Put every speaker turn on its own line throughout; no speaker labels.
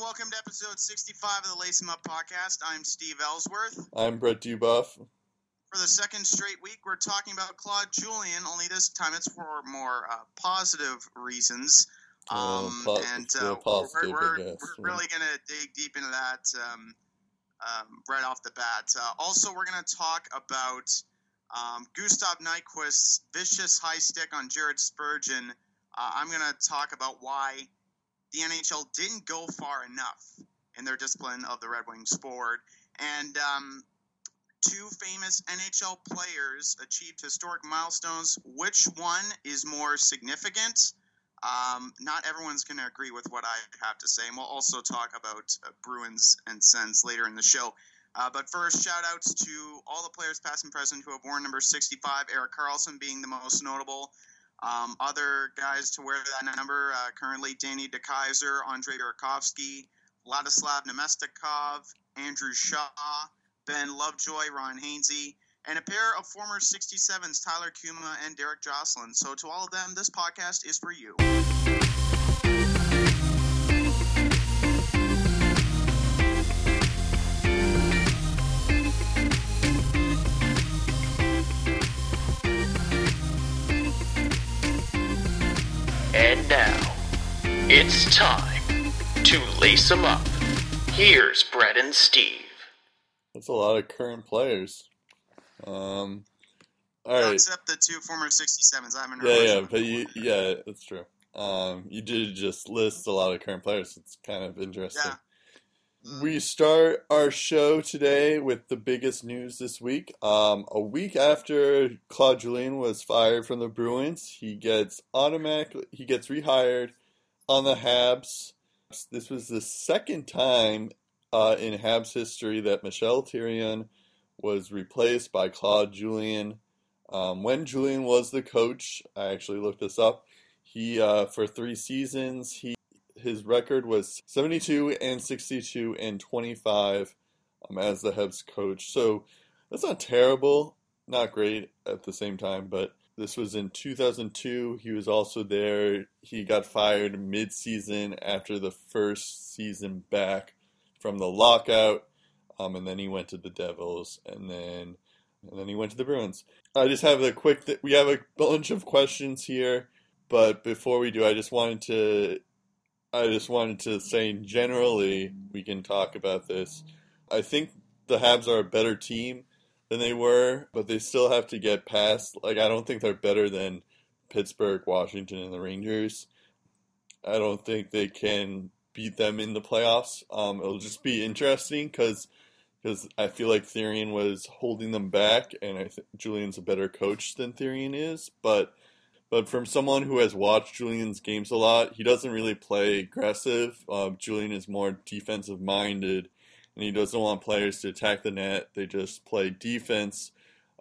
welcome to episode 65 of the Lace 'em Up podcast. I'm Steve Ellsworth.
I'm Brett Dubuff.
For the second straight week, we're talking about Claude Julien, only this time it's for more uh, positive reasons.
Oh,
Um, and uh,
positive,
we're, we're, we're really going to dig deep into that um, um, right off the bat. Uh, also, we're going to talk about um, Gustav Nyquist's vicious high stick on Jared Spurgeon. Uh, I'm going to talk about why the NHL didn't go far enough in their discipline of the Red Wings forward. And um, two famous NHL players achieved historic milestones. Which one is more significant? Um, not everyone's going to agree with what I have to say. And we'll also talk about uh, Bruins and Sens later in the show. Uh, but first, shout outs to all the players, past and present, who have worn number 65, Erik Karlsson being the most notable. Um, other guys to wear that number uh, currently Danny DeKeyser, Andre Burakovsky, Vladislav Namestnikov, Andrew Shaw, Ben Lovejoy, Ron Hainsey, and a pair of former 67s, Tyler Kuma and Derek Joslin. So, to all of them, this podcast is for you.
It's time to lace 'em up. Here's Brett and Steve.
That's a lot of current players. Um, all right.
Except the two former 67s. I haven't
Yeah, yeah, but you, yeah, that's true. Um, you did just list a lot of current players. It's kind of interesting.
Yeah.
We start our show today with the biggest news this week. Um, a week after Claude Julien was fired from the Bruins, he gets automatically he gets rehired on the Habs. This was the second time uh, in Habs history that Michel Therrien was replaced by Claude Julien. Um, when Julien was the coach, I actually looked this up. He uh, for three seasons he his record was 72 and 62 and 25 um, as the Habs coach. So that's not terrible, not great at the same time, but this was in 2002. He was also there. He got fired mid-season after the first season back from the lockout, um, and then he went to the Devils, and then and then he went to the Bruins. I just have a quick. Th- we have a bunch of questions here, but before we do, I just wanted to I just wanted to say generally, we can talk about this. I think the Habs are a better team than they were, but they still have to get past. Like, I don't think they're better than Pittsburgh, Washington, and the Rangers. I don't think they can beat them in the playoffs. Um, it'll just be interesting because because I feel like Therrien was holding them back, and I think Julien's a better coach than Therrien is, but. But from someone who has watched Julien's games a lot, he doesn't really play aggressive. Uh, Julien is more defensive minded, and he doesn't want players to attack the net. They just play defense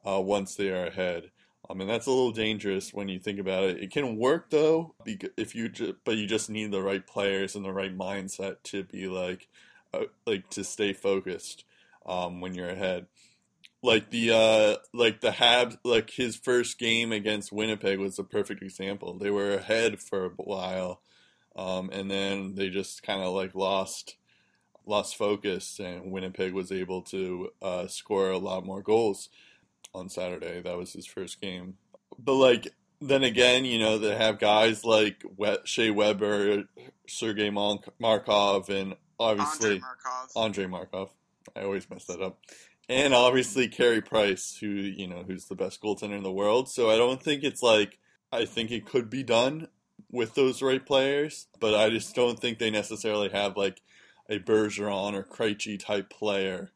uh, once they are ahead. Um, and that's a little dangerous when you think about it. It can work though, if you ju- but you just need the right players and the right mindset to be like, uh, like to stay focused um, when you're ahead like the uh like the Habs like his first game against Winnipeg was a perfect example. They were ahead for a while, um, and then they just kind of like lost lost focus, and Winnipeg was able to uh, score a lot more goals on Saturday. That was his first game, but like then again, you know they have guys like Shea Weber, Sergei Markov, and obviously
Andre Markov.
Andre Markov. I always mess that up. And obviously Carey Price, who you know, who's the best goaltender in the world. So I don't think it's like I think it could be done with those right players, but I just don't think they necessarily have like a Bergeron or Krejci type player.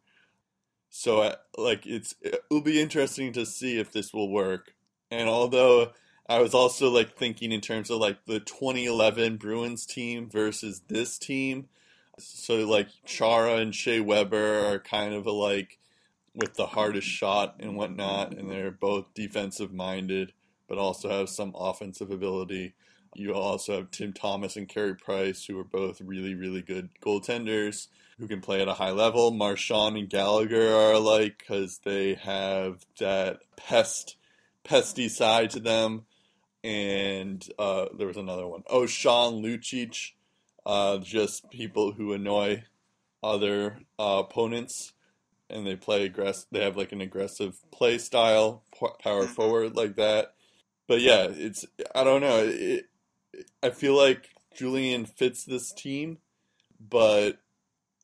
So I, like it's it'll be interesting to see if this will work. And although I was also like thinking in terms of like the 2011 Bruins team versus this team, so like Chara and Shea Weber are kind of like with the hardest shot and whatnot, and they're both defensive minded, but also have some offensive ability. You also have Tim Thomas and Carey Price, who are both really, really good goaltenders who can play at a high level. Marchand and Gallagher are alike because they have that pest, pesty side to them. And uh, there was another one. Oh, Sean Lucic uh, just people who annoy other uh, opponents, and they play aggressive. They have like an aggressive play style, power
Mhm.
forward like that. But yeah, it's I don't know. It, I feel like Julien fits this team, but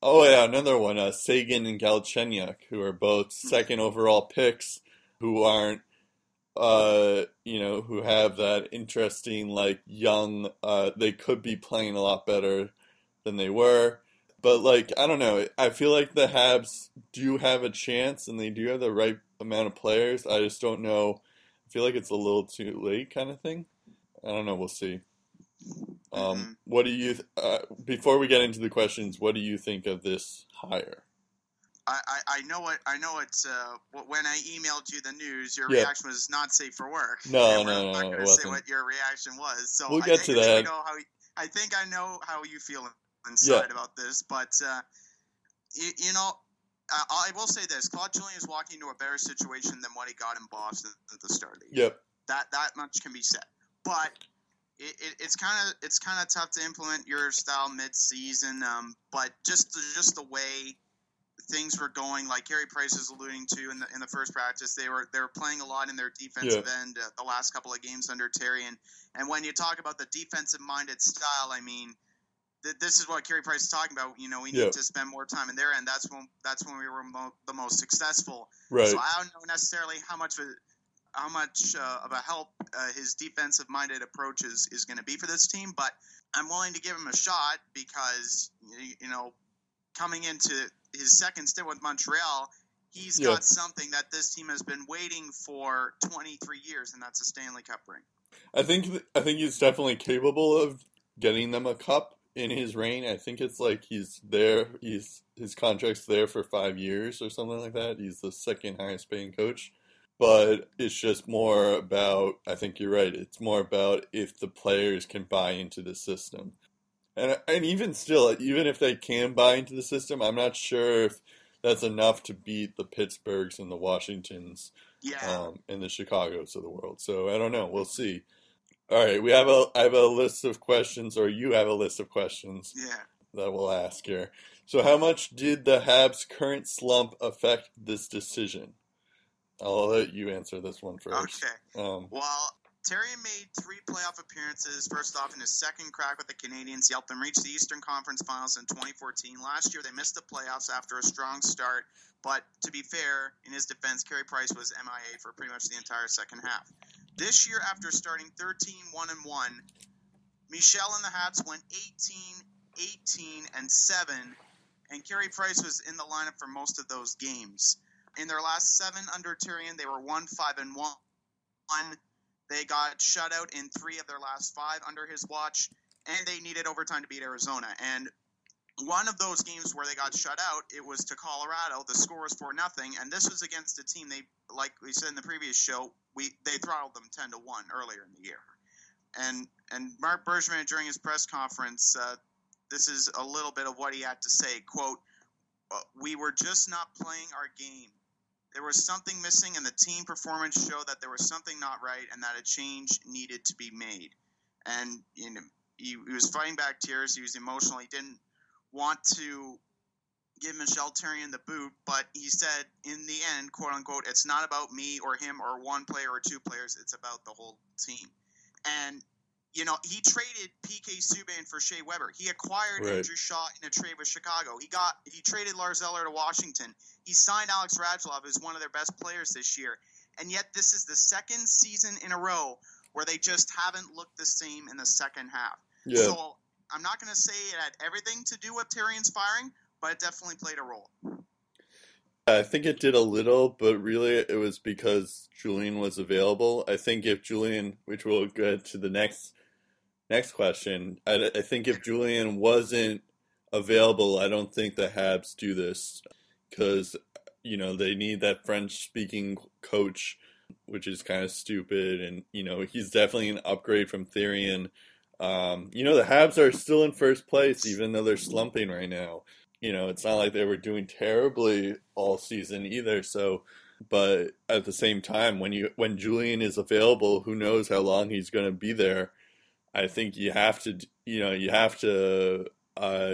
oh yeah, another one, uh, Seguin and Galchenyuk, who are both second overall picks, who aren't, uh, you know, who have that interesting like young. Uh, they could be playing a lot better than they were, but like I don't know. I feel like the Habs do have a chance, and they do have the right amount of players. I just don't know. I feel like it's a little too late, kind of thing. I don't know. We'll see. Um,
Mhm.
What do you? Uh, before we get into the questions, what do you think of this hire?
I, I, I know it. I know it's. Uh, when I emailed you the news, your
Yeah.
reaction was not safe for work.
No, no, no,
not
no, it
gonna say what your reaction was. So
We'll
I
get to
I
that.
Know how, I think I know how you feel inside about this, but uh, you, you know, uh, I will say this: Claude Julien is walking into a better situation than what he got in Boston at the start of the year.
Yep.
That that much can be said, but. It, it, it's kind of it's kind of tough to implement your style mid-season, um, but just the, just the way things were going, like Carey Price is alluding to in the in the first practice, they were they were playing a lot in their defensive end uh, the last couple of games under Terry, and and when you talk about the defensive-minded style, I mean, th- this is what Carey Price is talking about. You know, we need
Yeah.
to spend more time in there, and that's when that's when we were mo- the most successful.
Right.
So I don't know necessarily how much of how much uh, of a help uh, his defensive-minded approach is, is going to be for this team, but I'm willing to give him a shot because you know coming into his second stint with Montreal, he's
Yeah.
got something that this team has been waiting for 23 years, and that's a Stanley Cup ring.
I think I think he's definitely capable of getting them a cup in his reign. I think it's like he's there. He's his contract's there for five years or something like that. He's the second highest paying coach, but it's just more about. I think you're right. It's more about if the players can buy into the system, and and even still, even if they can buy into the system, I'm not sure if that's enough to beat the Pittsburghs and the Washingtons
Yeah,
um, in the Chicago's of the world. So I don't know. We'll see. All right, we have a I have a list of questions, or you have a list of questions
yeah.
that we'll ask here. So, how much did the Habs' current slump affect this decision? I'll let you answer this one first.
Okay.
Um,
Well, Terry made three playoff appearances. First off, in his second crack with the Canadiens, he helped them reach the Eastern Conference Finals in 2014. Last year, they missed the playoffs after a strong start. But to be fair, in his defense, Carey Price was MIA for pretty much the entire second half. This year, after starting 13 1 and 1, Michel and the Habs went 18 18 and 7, and Carey Price was in the lineup for most of those games. In their last seven under Therrien, they were 1 5 and 1. They got shut out in three of their last five under his watch, and they needed overtime to beat Arizona. And one of those games where they got shut out, it was to Colorado. The score was four nothing, and this was against a team they, like we said in the previous show, we they throttled them ten to one earlier in the year. And and Marc Bergevin during his press conference, uh, this is a little bit of what he had to say. "Quote: uh, We were just not playing our game. There was something missing, and the team performance showed that there was something not right, and that a change needed to be made." And you know, he, he was fighting back tears. He was emotional. He didn't want to give Michel Therrien the boot, but he said, in the end, quote unquote, it's not about me or him or one player or two players. It's about the whole team. And you know, he traded PK Subban for Shea Weber. He acquired
Right.
Andrew Shaw in a trade with Chicago. He got he traded Lars Eller to Washington. He signed Alex Radulov who's one of their best players this year. And yet this is the second season in a row where they just haven't looked the same in the second half.
yeah,
So I'm not going to say it had everything to do with Therrien's firing, but it definitely played a role.
I think it did a little, but really it was because Julien was available. I think if Julien, which we'll get to the next next question, I, I think if Julien wasn't available, I don't think the Habs do this because you know they need that French speaking coach, which is kind of stupid, and you know he's definitely an upgrade from Therrien. Um, you know the Habs are still in first place, even though they're slumping right now you know, it's not like they were doing terribly all season either. So, but at the same time, when you when Julien is available, who knows how long he's going to be there? I think you have to, you know, you have to uh,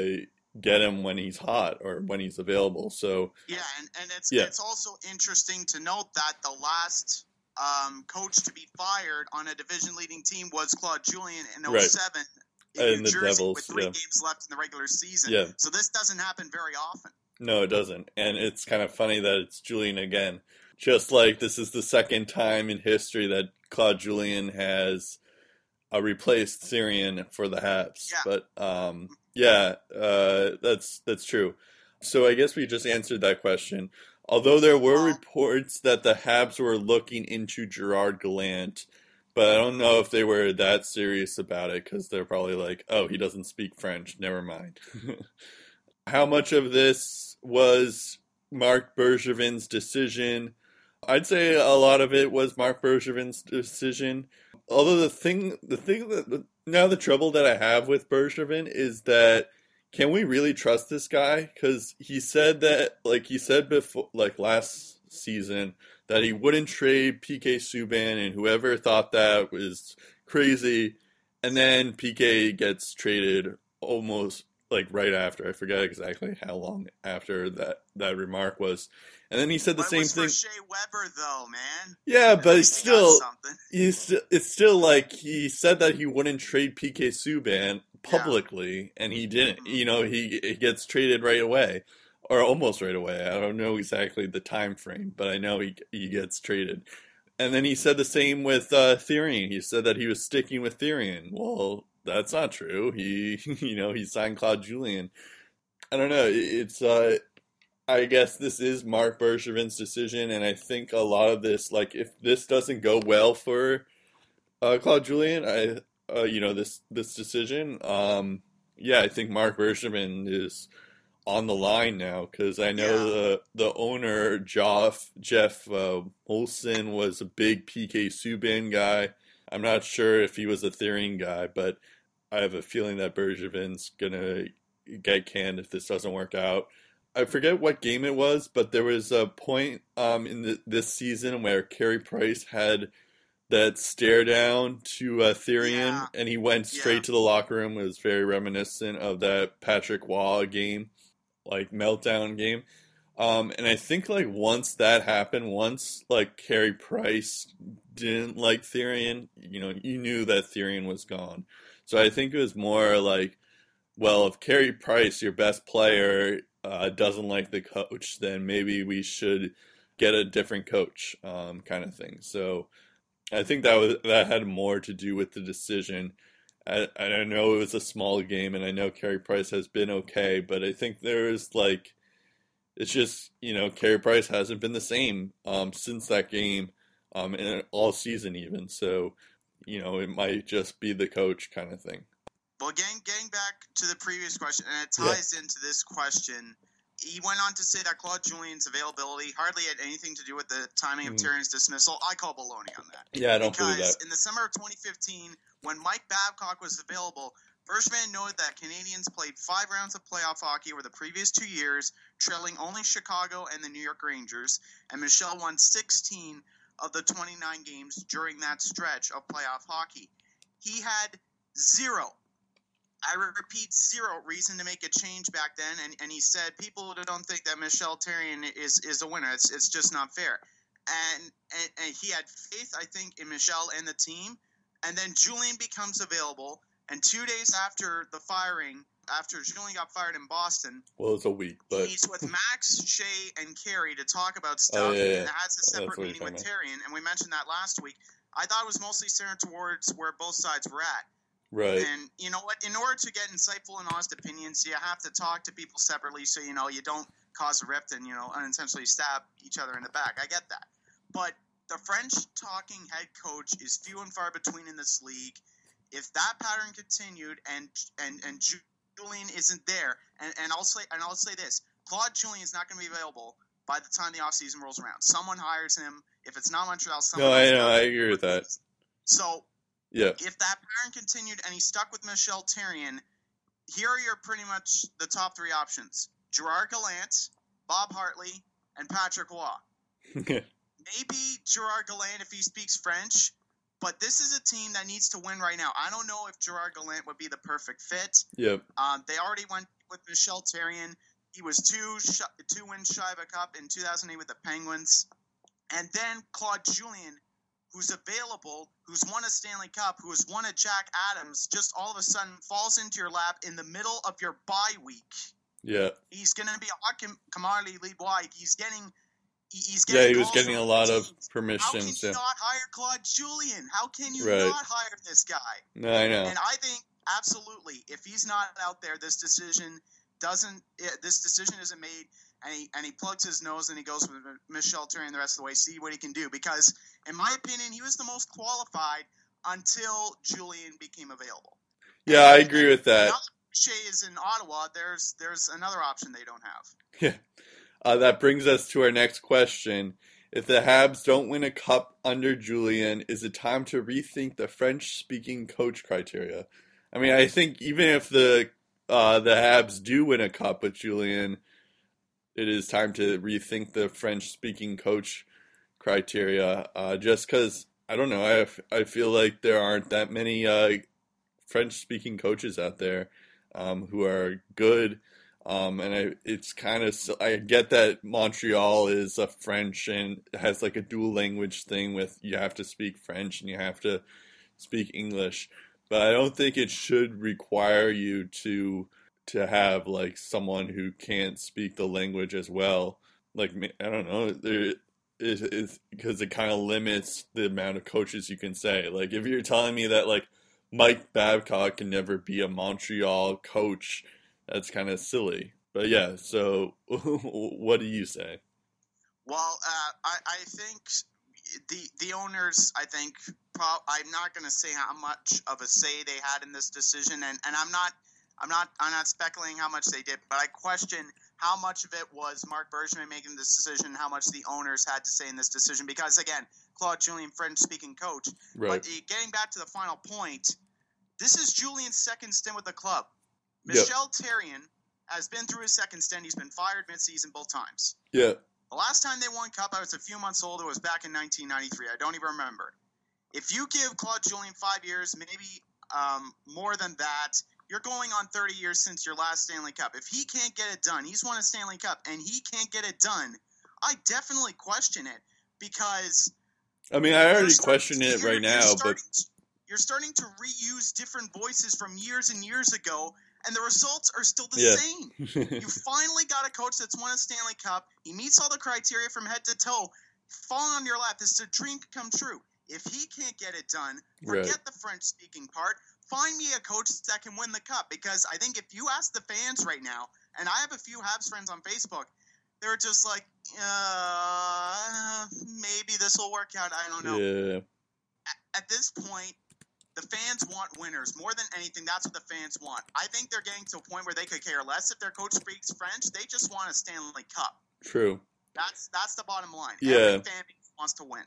get him when he's hot or when he's available. So
Yeah, and, and it's
Yeah.
it's also interesting to note that the last um, coach to be fired on a division leading team was Claude Julien in
Right.
07 in
And
New
the
Jersey
Devils,
with three
yeah.
games left in the regular season.
Yeah.
So this doesn't happen very often.
No, it doesn't. And it's kind of funny that it's Julien again. Just like this is the second time in history that Claude Julien has uh, replaced Therrien for the Habs.
Yeah.
But um, yeah, uh, that's that's true. So I guess we just answered that question. Although there were reports that the Habs were looking into Gerard Gallant, but I don't know if they were that serious about it because they're probably like, oh, he doesn't speak French. Never mind. How much of this was Marc Bergevin's decision? I'd say a lot of it was Marc Bergevin's decision. Although the thing, the thing that now the trouble that I have with Bergevin is that can we really trust this guy? Because he said that, like he said before, like last season, that he wouldn't trade PK Subban, and whoever thought that was crazy. And then PK gets traded almost like right after. I forget exactly how long after that that remark was. And then he said the same
was
thing.
Shea Weber, though, man.
Yeah,
At
but
got
still, he's it's still like he said that he wouldn't trade PK Subban publicly, and he didn't. You know, he, he gets traded right away, or almost right away. I don't know exactly the time frame, but I know he he gets traded. And then he said the same with uh, Therrien. He said that he was sticking with Therrien. Well, that's not true. He, you know, he signed Claude Julien. I don't know. It's uh, I guess this is Marc Bergevin's decision, and I think a lot of this, like, if this doesn't go well for uh, Claude Julien, I, uh, you know, this this decision, um, yeah, I think Marc Bergevin is on the line now because I know
Yeah.
the the owner Jeff Jeff uh, Olson was a big PK Subban guy. I'm not sure if he was a Therrien guy, but I have a feeling that Bergevin's gonna get canned if this doesn't work out. I forget what game it was, but there was a point um, in the, this season where Carey Price had that stare down to uh, Therrien,
Yeah.
and he went straight
Yeah.
to the locker room. It was very reminiscent of that Patrick Roy game, like meltdown game. Um, and I think like once that happened, once like Carey Price didn't like Therrien, you know, you knew that Therrien was gone. So I think it was more like, well, if Carey Price, your best player, uh, doesn't like the coach, then maybe we should get a different coach, um, kind of thing. So I think that was that had more to do with the decision. I, I know it was a small game, and I know Carey Price has been okay, but I think there is like, it's just you know Carey Price hasn't been the same um, since that game, um, and all season even. So you know it might just be the coach kind of thing.
Well, getting, getting back to the previous question, and it
Yeah.
ties into this question, he went on to say that Claude Julien's availability hardly had anything to do with the timing of
Mm.
Therrien's dismissal. I call baloney on that.
Yeah, I don't
because
believe that.
in the summer of 2015, when Mike Babcock was available, Bergevin noted that Canadiens played five rounds of playoff hockey over the previous two years, trailing only Chicago and the New York Rangers, and Michel won 16 of the 29 games during that stretch of playoff hockey. He had zero, I repeat, zero reason to make a change back then, and, and he said people don't think that Michel Therrien is, is a winner. It's, it's just not fair and, and and he had faith, I think, in Michel and the team. And then Julien becomes available, and two days after the firing, after Julien got fired in Boston,
Well, it's a week, but
meets with Max, Shea, and Carey to talk about oh, stuff,
Oh, yeah, yeah.
and has a separate meeting with
talking
Therrien. And we mentioned that last week. I thought it was mostly centered towards where both sides were at.
right.
And you know what? In order to get insightful and honest opinions, you have to talk to people separately, so you know you don't cause a rift and you know unintentionally stab each other in the back. I get that, but the French-talking head coach is few and far between in this league. If that pattern continued, and and and Julien isn't there, and, and I'll say and I'll say this: Claude Julien is not going to be available by the time the offseason rolls around. Someone hires him. If it's not Montreal, someone
No, I know. I agree with that.
So
Yeah,
if that pattern continued and he stuck with Michel Therrien, here are your pretty much the top three options: Gerard Gallant, Bob Hartley, and Patrick Roy. Maybe Gerard Gallant if he speaks French, But this is a team that needs to win right now. I don't know if Gerard Gallant would be the perfect fit.
Yep.
Um, they already went with Michel Therrien. He was two sh- two wins shy of a cup in 2008 with the Penguins, and then Claude Julien, who's available, who's won a Stanley Cup, who has won a Jack Adams, just all of a sudden falls into your lap in the middle of your bye week.
Yeah.
He's going to be com- commodity league wide. He's getting. He- He's
Yeah, he was getting a lot
other
of
teams. How can you
Yeah.
not hire Claude Julien? How can you
Right.
not hire this guy?
No, I know.
And I think absolutely, if he's not out there, this decision doesn't. eh, This decision isn't made, and he and he plugs his nose and he goes with Michel Terry the rest of the way. See what he can do because, in my opinion, he was the most qualified until Julien became available.
Yeah, I agree with that
Shea is in Ottawa. There's there's another option they don't have.
Yeah. Uh, that brings us to our next question. If the Habs don't win a cup under Julien, is it time to rethink the French-speaking coach criteria? I mean, I think even if the uh, the Habs do win a cup with Julien, it is time to rethink the French-speaking coach criteria. Uh, just because I don't know, I I feel like there aren't that many uh, French-speaking coaches out there um, who are good. Um, and I, it's kind of I get that Montreal is a French and has like a dual language thing with you have to speak French and you have to speak English, but I don't think it should require you to to have like someone who can't speak the language as well. Like I don't know, there is is because it kind of limits the amount of coaches you can say. Like if you're telling me that like Mike Babcock can never be a Montreal coach that's kind of silly. But yeah, so what do you say?
Well, uh, I, I think the the owners, I think, pro- I'm not going to say how much of a say they had in this decision, and, and I'm not, I'm not, I'm not speculating how much they did, but I question how much of it was Marc Bergevin making this decision, how much the owners had to say in this decision, because again, Claude Julien, French-speaking coach,
Right.
but getting back to the final point, this is Julien's second stint with the club.
Yep.
Michel Therrien has been through his second stint. He's been fired midseason both times.
Yeah.
The last time they won Cup, I was a few months old. It was back in 1993. I don't even remember. If you give Claude Julien five years, maybe um, more than that, you're going on 30 years since your last Stanley Cup. If he can't get it done, he's won a Stanley Cup, and he can't get it done, I definitely question it because
I mean, I already question it right now, but
starting to- you're starting to reuse different voices from years and years ago, and the results are still the
Yeah.
same. You finally got a coach that's won a Stanley Cup. He meets all the criteria from head to toe. Falling on your lap. This is a dream come true. If he can't get it done, forget
Right.
the French speaking part. Find me a coach that can win the cup. Because I think if you ask the fans right now, and I have a few Habs friends on Facebook, they're just like, uh, maybe this will work out. I don't know
yeah,
at this point, the fans want winners more than anything. That's what the fans want. I think they're getting to a point where they could care less if their coach speaks French. They just want a Stanley Cup.
true.
That's that's the bottom line.
Yeah.
Every fan wants to win.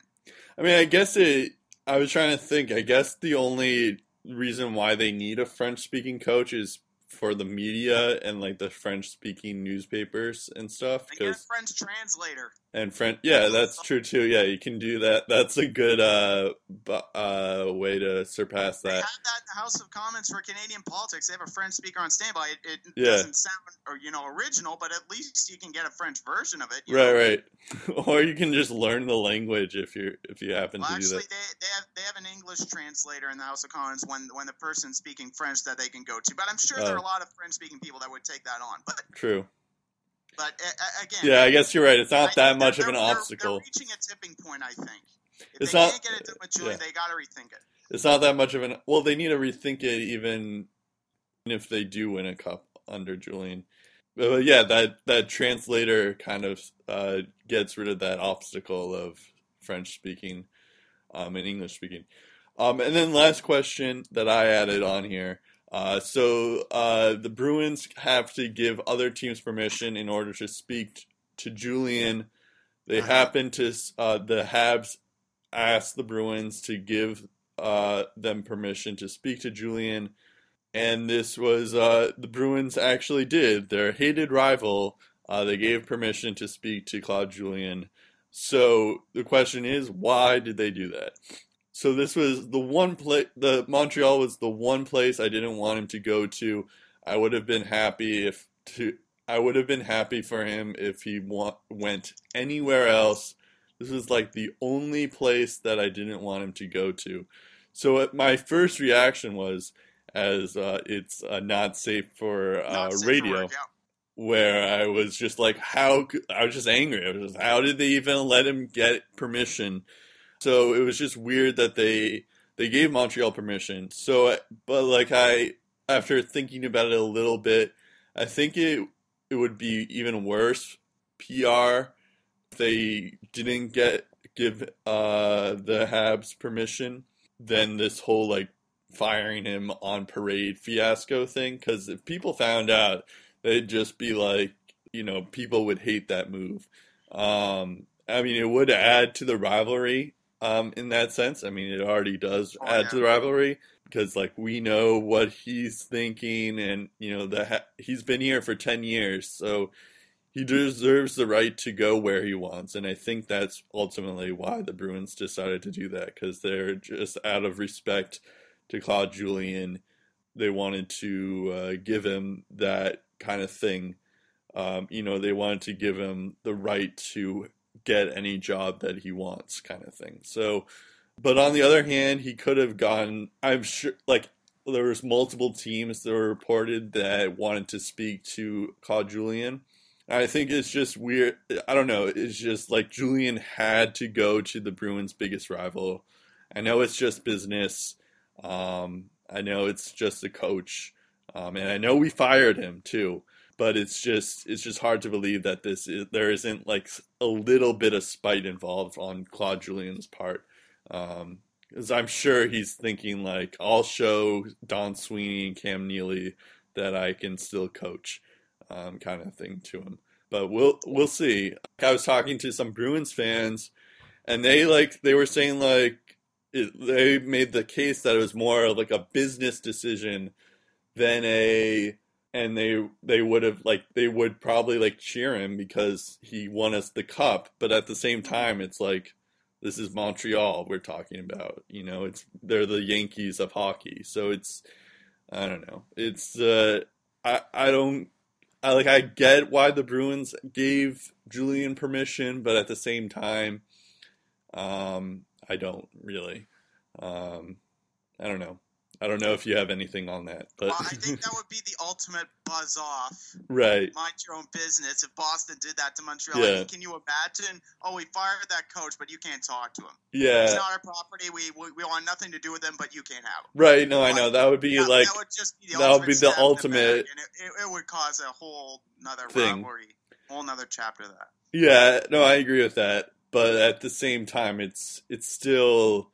I mean, I guess it. I was trying to think. I guess the only reason why they need a French-speaking coach is for the media and like the French-speaking newspapers and stuff. Because
French translator.
and French, yeah, that's true too. Yeah, you can do that. That's a good uh, bu- uh way to surpass
They
that.
have that in the House of Commons for Canadian politics. They have a French speaker on standby. It, it
Yeah.
doesn't sound or you know original, but at least you can get a French version of it. you
Right,
know?
right. or you can just learn the language if you if you happen
Well,
to do
actually,
that.
they, they have they have an English translator in the House of Commons when when the person speaking French that they can go to. But I'm sure there are
Oh.
A lot of French speaking people that would take that on. But
True.
but uh, again,
Yeah, I guess you're right. It's not
think
that much of an
they're-
obstacle.
They're reaching a tipping point. I think. If
It's
they
not-
can't get it with Julien,
yeah.
they got to rethink it.
It's not that much of an. Well, they need to rethink it even if they do win a cup under Julien. But yeah, that that translator kind of uh, gets rid of that obstacle of French speaking um, and English speaking. Um, and then last question that I added on here. Uh, so uh, the Bruins have to give other teams permission in order to speak to Julien. They
Uh-huh.
happen to uh, the Habs asked the Bruins to give uh, them permission to speak to Julien, and this was uh, the Bruins actually did. Their hated rival, uh, they gave permission to speak to Claude Julien. So the question is, why did they do that? So this was the one place. The Montreal was the one place I didn't want him to go to. I would have been happy if to. I would have been happy for him if he wa- went anywhere else. This was like the only place that I didn't want him to go to. So uh, my first reaction was, as uh, it's uh, not safe for uh,
Not safe for
radio
work, yeah.
where I was just like, how? I was just angry. I was just, how did they even let him get permission? So it was just weird that they they gave Montreal permission. So, but like I, after thinking about it a little bit, I think it it would be even worse PR if they didn't get give uh the Habs permission than this whole like firing him on parade fiasco thing. Because if people found out they'd just be like, you know, people would hate that move. Um, I mean, it would add to the rivalry um, in that sense. I mean, it already does
Oh,
add
yeah.
to the rivalry because, like, we know what he's thinking, and you know, the ha- he's been here for ten years, so he deserves the right to go where he wants. And I think that's ultimately why the Bruins decided to do that because they're just out of respect to Claude Julien. They wanted to uh, give him that kind of thing. Um, you know, they wanted to give him the right to get any job that he wants, kind of thing. So, but on the other hand, he could have gone. I'm sure, like there was multiple teams that were reported that wanted to speak to Claude Julien. I think it's just weird. I don't know. It's just like Julien had to go to the Bruins' biggest rival. I know it's just business. Um, I know it's just a coach, um, and I know we fired him too. But it's just it's just hard to believe that this is, there isn't like a little bit of spite involved on Claude Julien's part. Um, because I'm sure he's thinking like I'll show Don Sweeney and Cam Neely that I can still coach, um, kind of thing to him. But we'll we'll see. I was talking to some Bruins fans, and they like they were saying like it, they made the case that it was more of like a business decision than a and they they would have like they would probably like cheer him because he won us the cup but at the same time it's like this is Montreal we're talking about you know it's they're the Yankees of hockey. So it's I don't know. It's uh I I don't I like I get why the Bruins gave Julien permission but at the same time um I don't really um I don't know I don't know if you have anything on that but
Well, I think that would be the ultimate buzz off.
right
Mind your own business. If Boston did that to Montreal,
Yeah.
I mean, can you imagine? Oh, we fired that coach, but you can't talk to him.
yeah
He's not our property. We, we we want nothing to do with him, but you can't have him.
Right, no, I know. That would be
That,
like
that would just be the
that would
ultimate
be the
stab in back,
ultimate-
and it, it, it would cause a whole another
Thing.
rivalry, whole another chapter of that.
Yeah, no, I agree with that. But at the same time it's it's still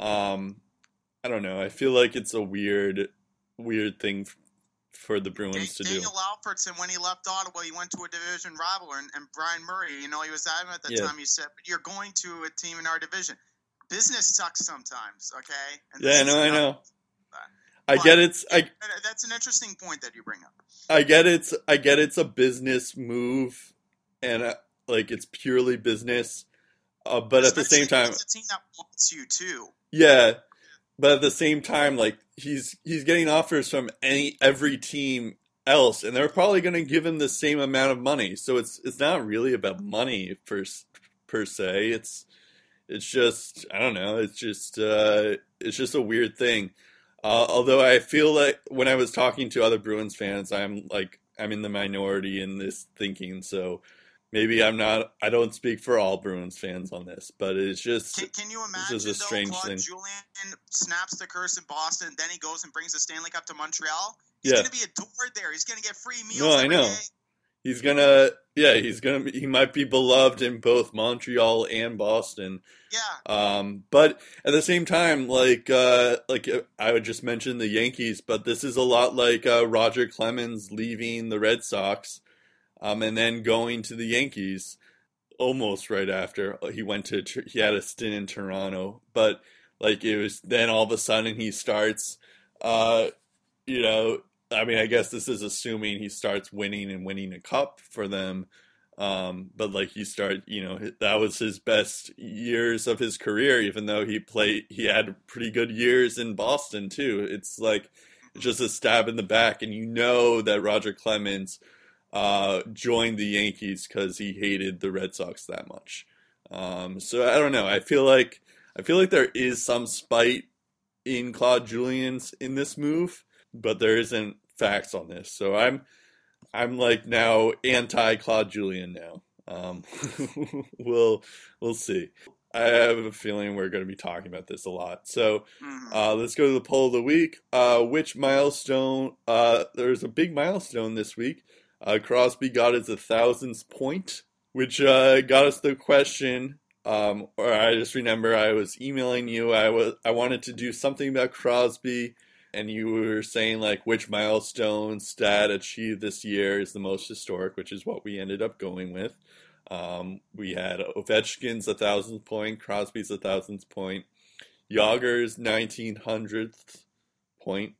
um I don't know. I feel like it's a weird weird thing for the Bruins to do.
Daniel Alfredsson, when he left Ottawa, he went to a division rival, and, and Brian Murray, you know, he was adamant at the
Yeah.
time. He said, "But you're going to a team in our division. Business sucks sometimes, okay?" And
Yeah, no, I know. I get it's I
That's an interesting point that you bring up.
I get it's I get it's a business move and uh, like it's purely business. Uh, but at the same time
it's a team that wants you too.
Yeah, but at the same time, like he's he's getting offers from any every team else, and they're probably going to give him the same amount of money. So it's it's not really about money per per se. It's it's just I don't know. It's just uh, it's just a weird thing. Uh, although I feel like when I was talking to other Bruins fans, I'm like I'm in the minority in this thinking. So maybe I'm not. I don't speak for all Bruins fans on this, but it's just
Can, can you
This is a strange
Claude
thing.
Julien snaps the curse in Boston, then he goes and brings the Stanley Cup to Montreal? He's
Yeah.
going to be adored there. He's going to get free meals
No, I know.
day.
He's gonna, yeah, he's gonna. Be, he might be beloved in both Montreal and Boston.
Yeah.
Um, but at the same time, like, uh, like uh, I would just mention the Yankees, but this is a lot like uh, Roger Clemens leaving the Red Sox, um, and then going to the Yankees almost right after he went to. He had a stint in Toronto, but like it was then all of a sudden he starts, uh, you know, I mean, I guess this is assuming he starts winning and winning a cup for them. Um, but like he started, you know, that was his best years of his career, even though he played, he had pretty good years in Boston too. It's like just a stab in the back, and you know that Roger Clemens uh, joined the Yankees because he hated the Red Sox that much. Um, so I don't know. I feel like I feel like there is some spite in Claude Julien's in this move, but there isn't facts on this. So I'm I'm like now anti Claude Julien now. Um, we'll we'll see. I have a feeling we're going to be talking about this a lot. So
Mhm.
uh, let's go to the poll of the week. Uh, which milestone? Uh, there's a big milestone this week. Uh, Crosby got his a thousandth point, which uh, got us the question. Um, or I just remember I was emailing you. I was I wanted to do something about Crosby, and you were saying like which milestone stat achieved this year is the most historic, which is what we ended up going with. Um, we had Ovechkin's a thousandth point, Crosby's a thousandth point, Jagr's nineteen hundredth point.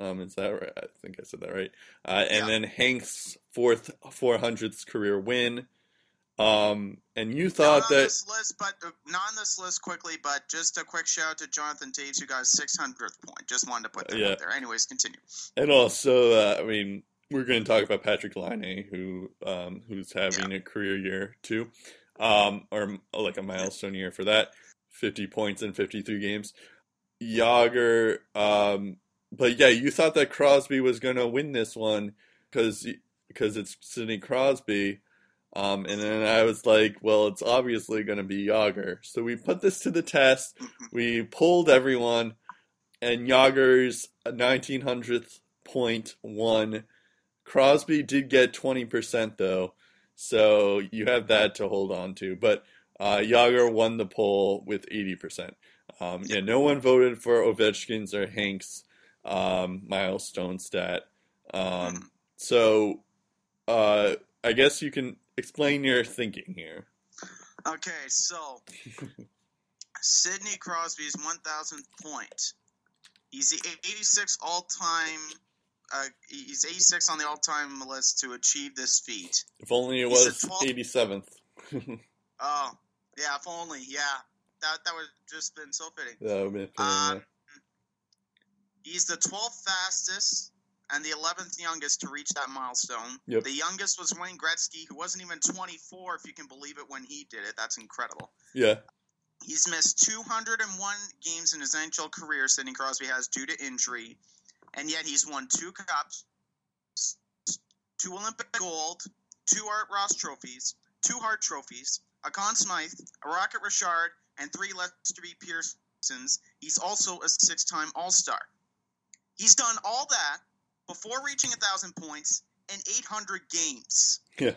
Um, is that right? I think I said that right. Uh, and
Yeah.
then Hank's fourth four hundredth career win. Um, and you thought
not on
that
this list, but uh, not on this list quickly. But just a quick shout out to Jonathan Toews, who got his 600th point. Just wanted to put that
Yeah.
out there. Anyways, continue.
And also, uh, I mean, we're going to talk about Patrick Laine, who um, who's having a career year too, um, or like a milestone year for that. Fifty points in fifty-three games. Jagr, um, but yeah, you thought that Crosby was going to win this one because because it's Sidney Crosby. Um, and then I was like, well, it's obviously going to be Jagr. So we put this to the test. We pulled everyone, and Jagr's 1900th point won. Crosby did get 20% though, so you have that to hold on to. But uh, Jagr won the poll with 80%. Um, yeah, no one voted for Ovechkin's or Hank's um, milestone stat. Um, so uh, I guess you can explain your thinking here.
Okay, so Sidney Crosby's 1,000th point. He's the 86 all-time. Uh, he's 86 on the all-time list to achieve this feat.
If only it
He's
was
the 12th
87th.
Oh, yeah, if only. Yeah, that that would just been so fitting.
that would have been fitting,
Um,
yeah.
He's the 12th fastest and the 11th youngest to reach that milestone.
Yep.
The youngest was Wayne Gretzky, who wasn't even 24, if you can believe it, when he did it. That's incredible.
Yeah,
He's missed 201 games in his NHL career, Sidney Crosby has, due to injury, and yet he's won two cups, two Olympic gold, two Art Ross trophies, two Hart trophies, a Conn Smythe, a Rocket Richard, and three Lester B. Pearsons. He's also a six-time All-Star. He's done all that before reaching a thousand points in 800 games.
Yeah.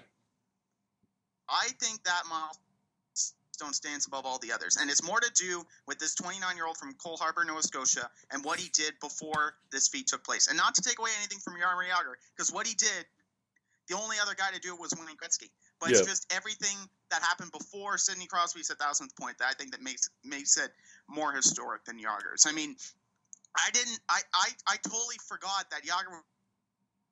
I think that milestone stands above all the others, and it's more to do with this 29-year-old from Cole Harbour, Nova Scotia, and what he did before this feat took place. And not to take away anything from Jaromir Jagr, because what he did, the only other guy to do it was Wayne Gretzky. But
Yeah.
it's just everything that happened before Sidney Crosby's 1,000th point that I think that makes makes it more historic than Jagr's. I mean, I didn't. I, I, I totally forgot that Jagr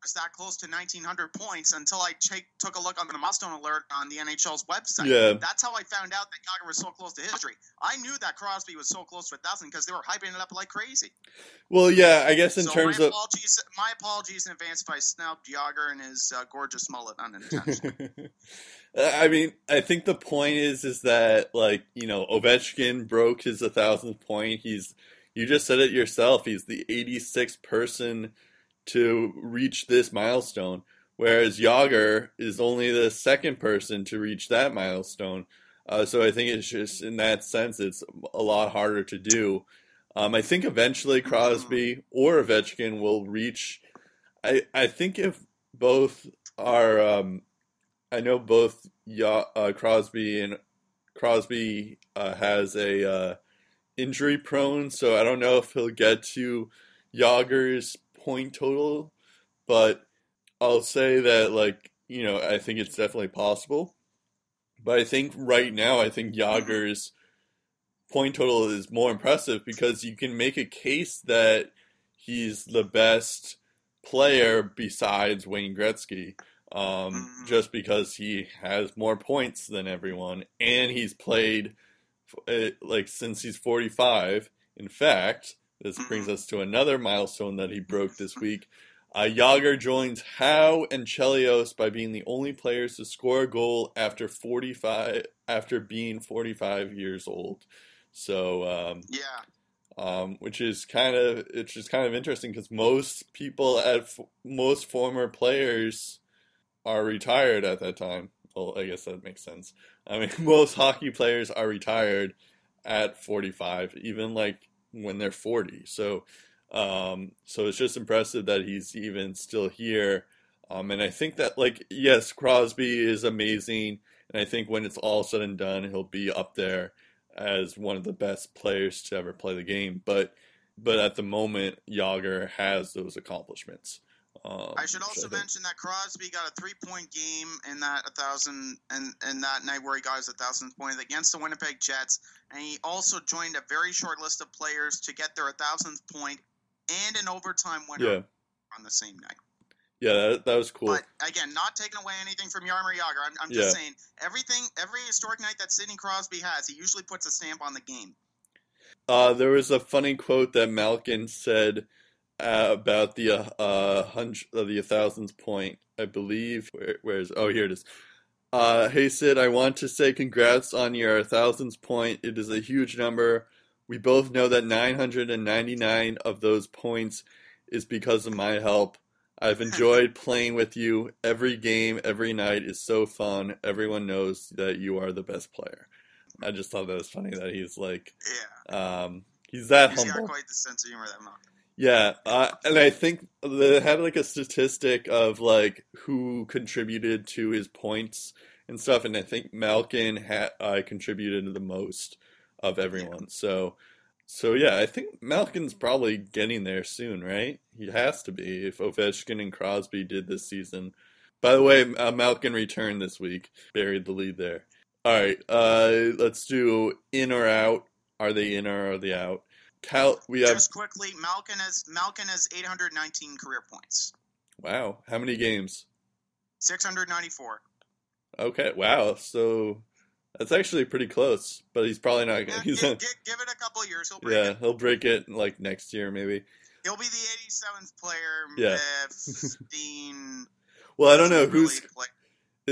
was that close to 1,900 points until I take, took a look on the milestone alert on the NHL's website.
Yeah.
That's how I found out that Jagr was so close to history. I knew that Crosby was so close to 1,000 because they were hyping it up like crazy.
Well, yeah, I guess in
so
terms
my
of
apologies, my apologies in advance if I snubbed Jagr and his uh, gorgeous mullet unintentionally.
I mean, I think the point is is that like you know Ovechkin broke his a thousandth point. He's you just said it yourself. He's the 86th person to reach this milestone, whereas Jagr is only the second person to reach that milestone. Uh, so I think it's just in that sense, it's a lot harder to do. Um, I think eventually Crosby or Ovechkin will reach. I I think if both are, um, I know both uh, Crosby and Crosby uh, has a uh, injury prone, so I don't know if he'll get to Jagr's point total, but I'll say that like you know I think it's definitely possible. But I think right now I think Jagr's point total is more impressive because you can make a case that he's the best player besides Wayne Gretzky. um,
Mhm.
just because he has more points than everyone, and he's played like since he's 45. In fact, this brings us to another milestone that he broke this week. Uh, Jagr joins Howe and Chelios by being the only players to score a goal after 45 after being 45 years old. So, um,
Yeah.
um, which is kind of it's just kind of interesting because most people at f- most former players are retired at that time. Well, I guess that makes sense. I mean, most hockey players are retired at 45, even like when they're 40. So, um, so it's just impressive that he's even still here. Um, and I think that like yes, Crosby is amazing, and I think when it's all said and done, he'll be up there as one of the best players to ever play the game. But but at the moment, Jagr has those accomplishments. Um,
I should also mention that Crosby got a three-point game in that a thousand and in that night where he got his a thousandth point against the Winnipeg Jets, and he also joined a very short list of players to get their a thousandth point and an overtime winner
Yeah,
on the same night.
yeah, that, that was cool.
But again, not taking away anything from Jaromir Jagr. I'm, I'm just
Yeah.
saying everything, every historic night that Sidney Crosby has, he usually puts a stamp on the game.
Uh, there was a funny quote that Malkin said uh, about the uh, uh hundred uh, the thousandth point. I believe where where's oh here it is. Uh, hey Sid, I want to say congrats on your thousandth point. It is a huge number. We both know that 999 of those points is because of my help. I've enjoyed playing with you. Every game, every night is so fun. Everyone knows that you are the best player. I just thought that was funny that he's like,
Yeah,
um, he's that
he's got
humble.
quite the sense of humor. That.
Yeah, uh, and I think they had like a statistic of like who contributed to his points and stuff, and I think Malkin had uh, contributed the most of everyone. So, so yeah, I think Malkin's probably getting there soon, right? He has to be if Ovechkin and Crosby did this season. By the way, uh, Malkin returned this week, buried the lead there. All right, uh, let's do in or out. Are they in or are they out? Cal, we have
Just quickly, Malkin has Malkin has 819 career points,
Wow, how many games?
694.
Okay, wow. So that's actually pretty close, but he's probably not
Yeah,
gonna.
give,
He's
give, give it a couple years, he'll break
yeah,
it.
he'll break it like next year maybe.
He'll be the 87th player.
Yeah.
If Steen
Well, I don't know
really
who's.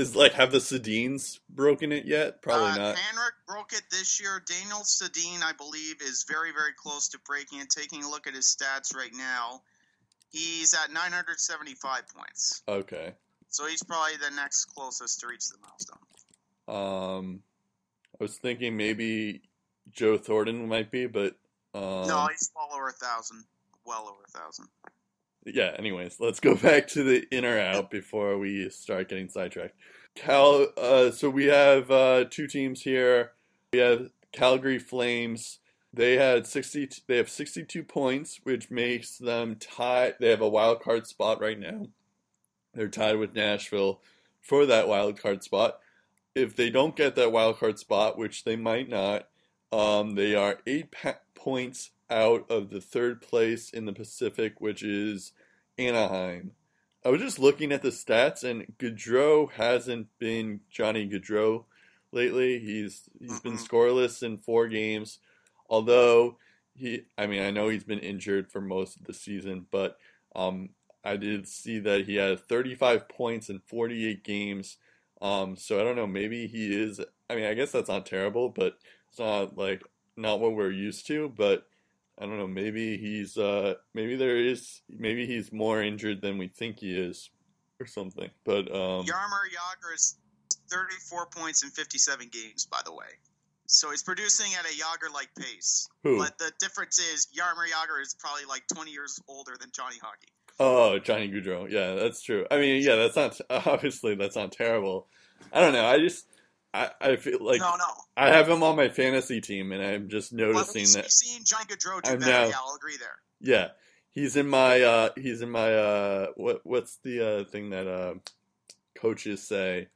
Is like have the Sedins broken it yet? Probably
uh,
not.
Henrik broke it this year. Daniel Sedin, I believe, is very, very close to breaking it. Taking a look at his stats right now, he's at 975 points.
Okay.
So he's probably the next closest to reach the milestone.
Um, I was thinking maybe Joe Thornton might be, but um,
no, he's well over a thousand. Well over a thousand.
Yeah. Anyways, let's go back to the in or out before we start getting sidetracked. Cal. Uh, so we have uh, two teams here. We have Calgary Flames. They had sixty. They have sixty-two points, which makes them tie. They have a wild card spot right now. They're tied with Nashville for that wild card spot. If they don't get that wild card spot, which they might not, um, they are eight pa- points out of the third place in the Pacific, which is Anaheim. I was just looking at the stats, and Gaudreau hasn't been Johnny Gaudreau lately. He's he's been scoreless in four games, although he. I mean, I know he's been injured for most of the season, but um, I did see that he had 35 points in 48 games. Um, so I don't know. Maybe he is. I mean, I guess that's not terrible, but it's not like not what we're used to. But I don't know. Maybe he's. Uh, maybe there is. Maybe he's more injured than we think he is, or something. But um,
Jaromir Jagr is 34 points in 57 games, by the way. So he's producing at a Jagr-like pace.
who?
But the difference is Jaromir Jagr is probably like 20 years older than Johnny Hockey.
Oh, Johnny Gaudreau. Yeah, that's true. I mean, yeah, that's not obviously that's not terrible. I don't know. I just I, I feel like
no, no.
I have him on my fantasy team, and I'm just noticing
we've
that.
seen Johnny Gaudreau do
I'm
better.
now-
Yeah, I'll agree there.
Yeah, he's in my uh he's in my uh what what's the uh thing that uh coaches say?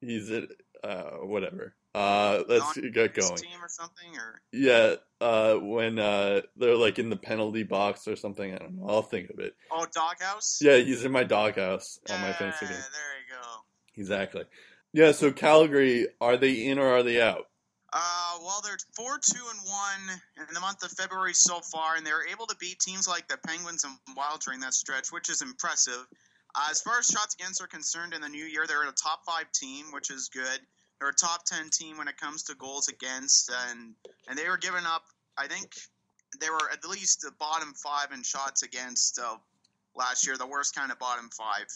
He's at uh, whatever. Uh, let's get going.
Team or something, or
Yeah, uh, when uh, they're like in the penalty box or something. I don't know. I'll think of it.
oh, doghouse.
Yeah, he's in my doghouse on my
Yeah,
fantasy game.
Yeah, there you go.
Exactly. Yeah. So Calgary, are they in or are they out?
Uh, well, they're four, two, and one in the month of February so far, and they were able to beat teams like the Penguins and Wild during that stretch, which is impressive. Uh, as far as shots against are concerned, in the new year, they're a top five team, which is good. They're a top ten team when it comes to goals against, and and they were giving up. I think they were at least the bottom five in shots against uh, last year, the worst kind of bottom five.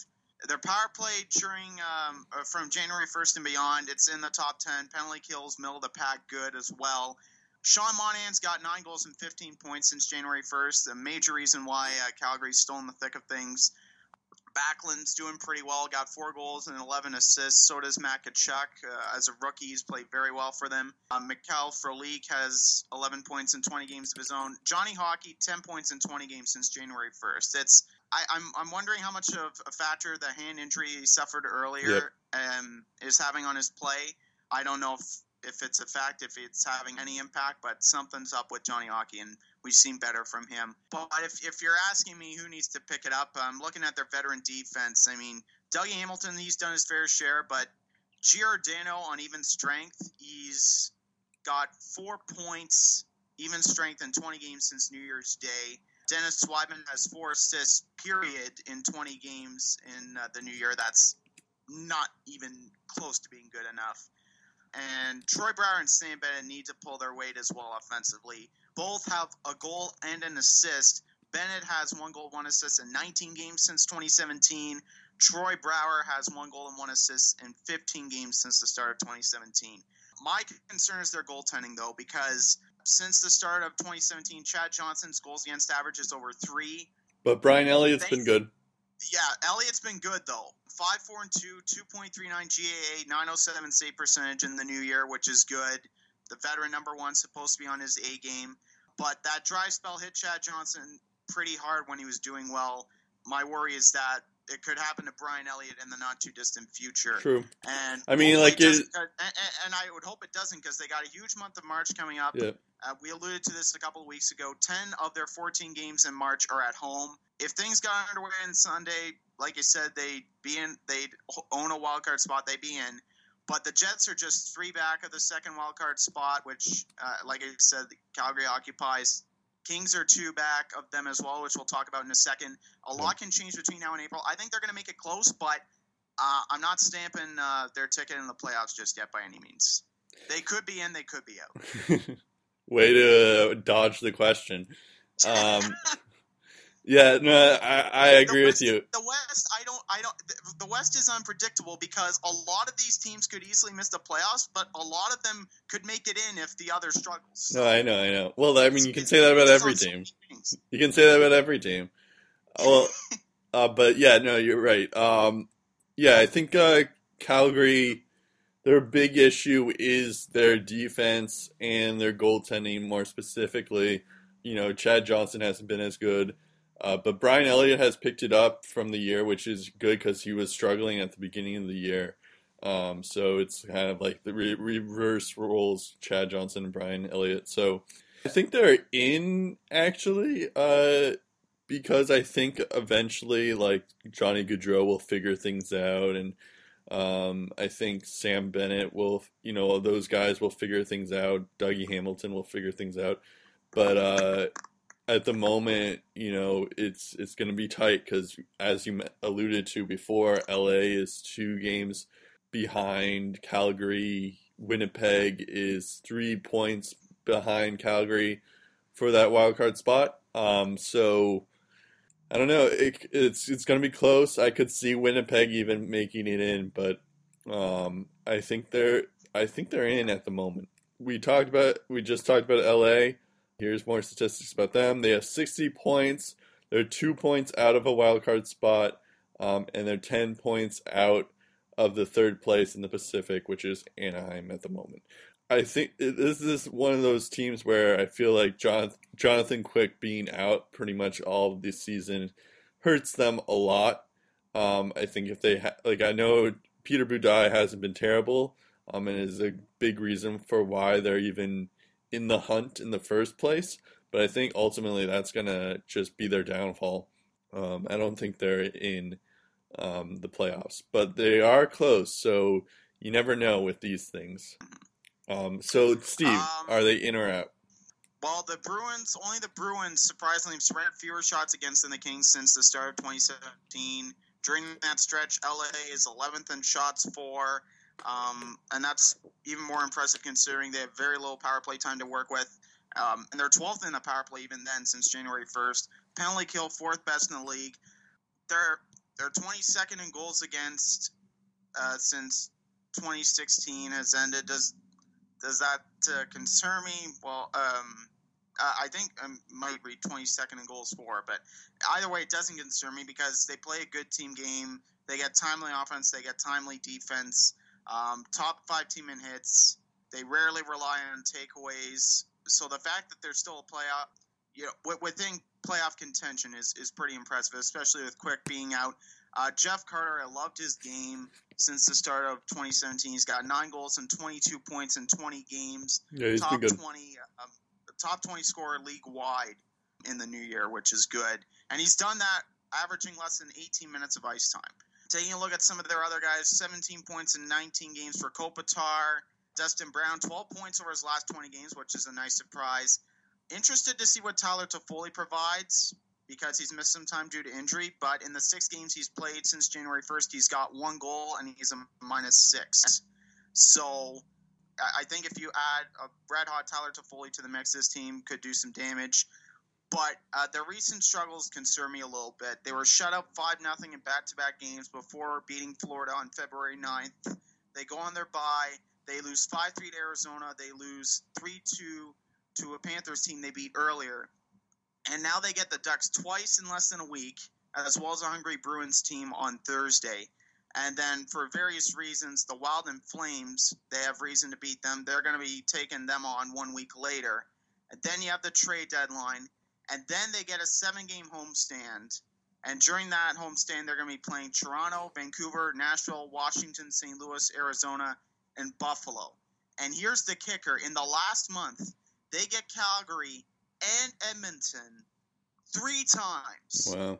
Their power play during um, uh, from January 1st and beyond, it's in the top 10. Penalty kills, middle of the pack, good as well. Sean Monahan's got nine goals and 15 points since January 1st. A major reason why uh, Calgary's still in the thick of things. Backlund's doing pretty well, got four goals and 11 assists. So does Matt. Uh, as a rookie, he's played very well for them. Uh, Mikhail Frolik has 11 points in 20 games of his own. Johnny Hockey, 10 points in 20 games since January 1st. It's I, I'm, I'm wondering how much of a factor the hand injury he suffered earlier um, is having on his play. I don't know if, if it's a fact, if it's having any impact, but something's up with Johnny Hockey, and we've seen better from him. But if, if you're asking me who needs to pick it up, I'm looking at their veteran defense. I mean, Dougie Hamilton, he's done his fair share, but Giordano on even strength, he's got four points, even strength in 20 games since New Year's Day. Dennis Wideman has four assists, period, in 20 games in uh, the new year. That's not even close to being good enough. And Troy Brouwer and Sam Bennett need to pull their weight as well offensively. Both have a goal and an assist. Bennett has one goal, one assist in 19 games since 2017. Troy Brouwer has one goal and one assist in 15 games since the start of 2017. My concern is their goaltending, though, because since the start of 2017, Chad Johnson's goals against average is over three.
But Brian Elliott's been good.
Yeah, Elliott's been good though. Five, four, and two, two point three nine GAA, nine oh seven save percentage in the new year, which is good. The veteran number one supposed to be on his A game, but that dry spell hit Chad Johnson pretty hard when he was doing well. My worry is that it could happen to Brian Elliott in the not too distant future.
True.
And
I mean, like,
it and- and I would hope it doesn't because they got a huge month of March coming up.
Yeah.
Uh, we alluded to this a couple of weeks ago. Ten of their 14 games in March are at home. If things got underway on Sunday, like I said, they'd be in. They'd own a wild card spot. They'd be in. But the Jets are just three back of the second wild card spot, which, uh, like I said, Calgary occupies. Kings are two back of them as well, which we'll talk about in a second. A lot can change between now and April. I think they're going to make it close, but uh, I'm not stamping uh, their ticket in the playoffs just yet by any means. They could be in, they could be out.
Way to dodge the question. Um, yeah, no, I, I agree
the
with you.
The West, I don't, I don't. The, the West is unpredictable because a lot of these teams could easily miss the playoffs, but a lot of them could make it in if the other struggles.
No, I know, I know. Well, I mean, you can say that about every team. You can say that about every team. Well, uh, but yeah, no, you're right. Um, yeah, I think uh, Calgary, their big issue is their defense and their goaltending. More specifically, you know, Chad Johnson hasn't been as good, uh, but Brian Elliott has picked it up from the year, which is good because he was struggling at the beginning of the year. Um, so it's kind of like the re- reverse roles, Chad Johnson and Brian Elliott. So I think they're in actually, uh, because I think eventually like Johnny Gaudreau will figure things out, and um, I think Sam Bennett will, you know, those guys will figure things out. Dougie Hamilton will figure things out, but uh, at the moment, you know, it's it's going to be tight because as you alluded to before, LA is two games behind Calgary. Winnipeg is three points behind Calgary for that wild card spot. Um, so I don't know. It, it's it's going to be close. I could see Winnipeg even making it in, but um, I think they're I think they're in at the moment. We talked about we just talked about LA. Here's more statistics about them. They have 60 points. They're two points out of a wild card spot, um, and they're 10 points out of the third place in the Pacific, which is Anaheim at the moment. I think this is one of those teams where I feel like Jonathan, Quick being out pretty much all of this season hurts them a lot. Um, I think if they ha- like, I know Peter Budaj hasn't been terrible, um, and is a big reason for why they're even in the hunt in the first place. But I think ultimately that's gonna just be their downfall. Um, I don't think they're in um, the playoffs, but they are close. So you never know with these things. Um, so Steve,
Um,
are they in or out?
Well, the Bruins, only the Bruins, surprisingly, have surrendered fewer shots against than the Kings since the start of 2017. During that stretch, LA is 11th in shots for, um, and that's even more impressive considering they have very little power play time to work with. Um, and they're 12th in the power play even then since January 1st. Penalty kill, fourth best in the league. They're they're 22nd in goals against uh, since 2016 has ended. Does does that uh, concern me? Well, um, I think I might read 22nd in goals for, but either way, it doesn't concern me because they play a good team game. They get timely offense. They get timely defense. Um, top five team in hits. They rarely rely on takeaways. So the fact that they're still a playoff, you know, within playoff contention is is pretty impressive, especially with Quick being out. Uh, Jeff Carter, I loved his game since the start of 2017. He's got nine goals and 22 points in 20 games
Yeah, he's
top
been good.
20 um, top 20 scorer league wide in the new year which is good and he's done that averaging less than 18 minutes of ice time taking a look at some of their other guys 17 points in 19 games for kopitar. Dustin brown 12 points over his last 20 games which is a nice surprise. Interested to see what tyler toffoli provides because he's missed some time due to injury but in the six games he's played since january 1st he's got one goal and he's a minus six. So I think if you add a red hot Tyler Toffoli to the mix, this team could do some damage. But uh, their recent struggles concern me a little bit. They were shut up 5 0 in back to back games before beating Florida on February 9th. They go on their bye. They lose 5 3 to Arizona. They lose 3 2 to a Panthers team they beat earlier. And now they get the Ducks twice in less than a week, as well as a Hungry Bruins team on Thursday. And then, for various reasons, the Wild and Flames, they have reason to beat them. They're going to be taking them on one week later. And then you have the trade deadline. And then they get a seven game homestand. And during that homestand, they're going to be playing Toronto, Vancouver, Nashville, Washington, St. Louis, Arizona, and Buffalo. And here's the kicker in the last month, they get Calgary and Edmonton three times.
Wow.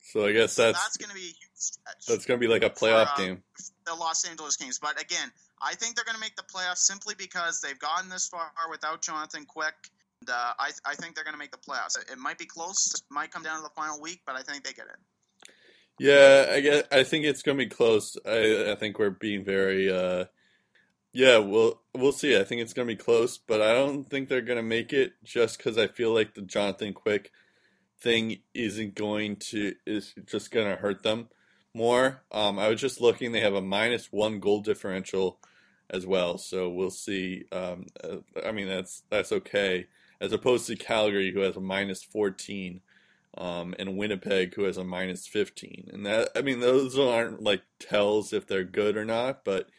So I guess that's
That's going to be a huge stretch
that's gonna be like a playoff
uh,
game.
the Los Angeles Kings. But again, I think they're going to make the playoffs simply because they've gotten this far without Jonathan Quick. Uh, I, I think they're going to make the playoffs. It might be close, it might come down to the final week, but I think they get it.
Yeah, I guess I think it's gonna be close. I I think we're being very uh yeah, we'll we'll see. I think it's gonna be close, but I don't think they're gonna make it just because I feel like the Jonathan Quick thing isn't going to is just gonna hurt them more. Um, I was just looking; they have a minus one goal differential as well, so we'll see. Um, uh, I mean, that's that's okay as opposed to Calgary, who has a minus fourteen um, and Winnipeg, who has a minus 15. And that, I mean, those aren't like tells if they're good or not, but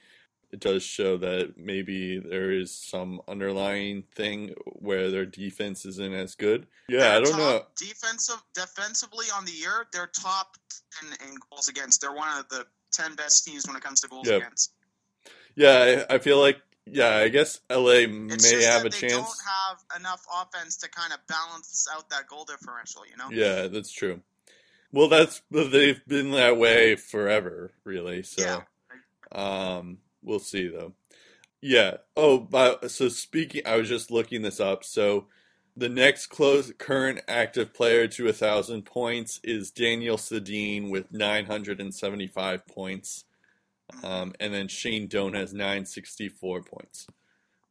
it does show that maybe there is some underlying thing where their defense isn't as good. Yeah, I don't know.
Defensive, defensively on the year, they're top 10 in goals against. They're one of the 10 best teams when it comes to goals
Yep.
against.
Yeah, I, I feel like, yeah, I guess LA may
It's just
have a
they
chance.
don't have enough offense to kind of balance out that goal differential, you know?
Yeah, that's true. Well, that's they've been that way forever, really. So, um, we'll see though. Yeah. Oh, but so speaking, I was just looking this up. So, the next close current active player to a thousand points is Daniel Sedin with nine hundred and seventy-five points, um, and then Shane Doan has nine sixty-four points.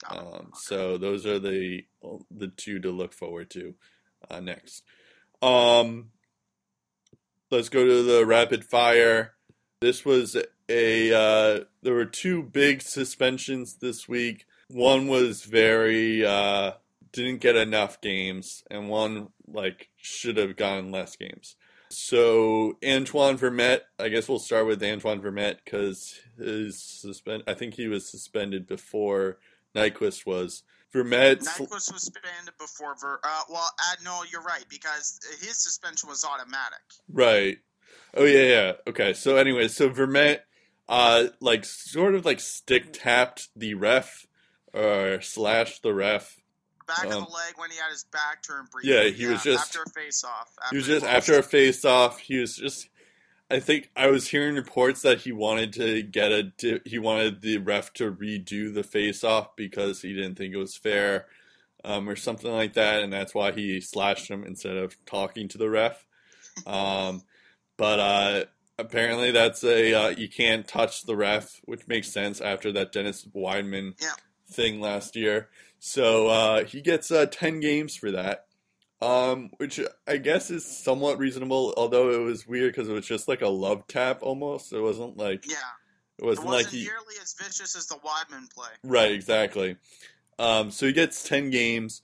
Um, so those are the the two to look forward to uh, next. Um, let's go to the rapid fire. This was a uh, there were two big suspensions this week. One was very uh, didn't get enough games, and one like should have gotten less games. So Antoine Vermette, I guess we'll start with Antoine Vermette because his suspend. I think he was suspended before Nyquist was. Vermette,
Nyquist was suspended before. Ver- uh, well, uh, no, you're right because his suspension was automatic.
right? Oh yeah, yeah. Okay. So anyway, so Vermette uh, like sort of like stick tapped the ref or slashed the ref.
Back
Um,
of the leg when he had his back turned briefly.
Yeah, he was just-
after a face off.
He was just after a face off. He was just. I think I was hearing reports that he wanted to get a. He wanted the ref to redo the face off because he didn't think it was fair, um, or something like that, and that's why he slashed him instead of talking to the ref. Um, but uh, apparently, that's a uh, you can't touch the ref, which makes sense after that Dennis Wideman
Yeah.
thing last year. So uh, he gets uh, ten games for that um, which I guess is somewhat reasonable. Although it was weird because it was just like a love tap almost. It wasn't like
Yeah,
it
it
wasn't
wasn't
like he
nearly as vicious as the Wideman play.
right exactly. Um, so he gets ten games.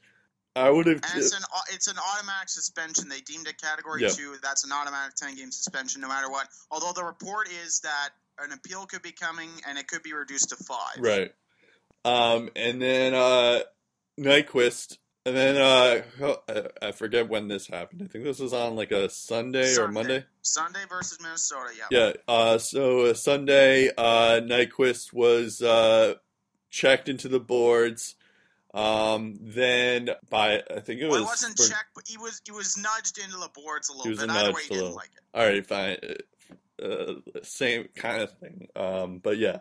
I would have
it's an it's an automatic suspension. They deemed it category
Yeah.
two. That's an automatic ten game suspension, no matter what. Although the report is that an appeal could be coming and it could be reduced to five.
right. Um, and then uh, Nyquist. And then uh, I- forget when this happened. I think this was on like a Sunday, or Monday.
Sunday versus Minnesota. Yeah.
Yeah. Uh, so uh, Sunday, uh, Nyquist was uh, checked into the boards. Um, then by I think it was.
Well, it wasn't
for-
checked, but he was he was nudged into the boards a little
was
bit. Either way, he
a
didn't
little.
like it.
All right, fine. Uh, same kind of thing. Um, but yeah,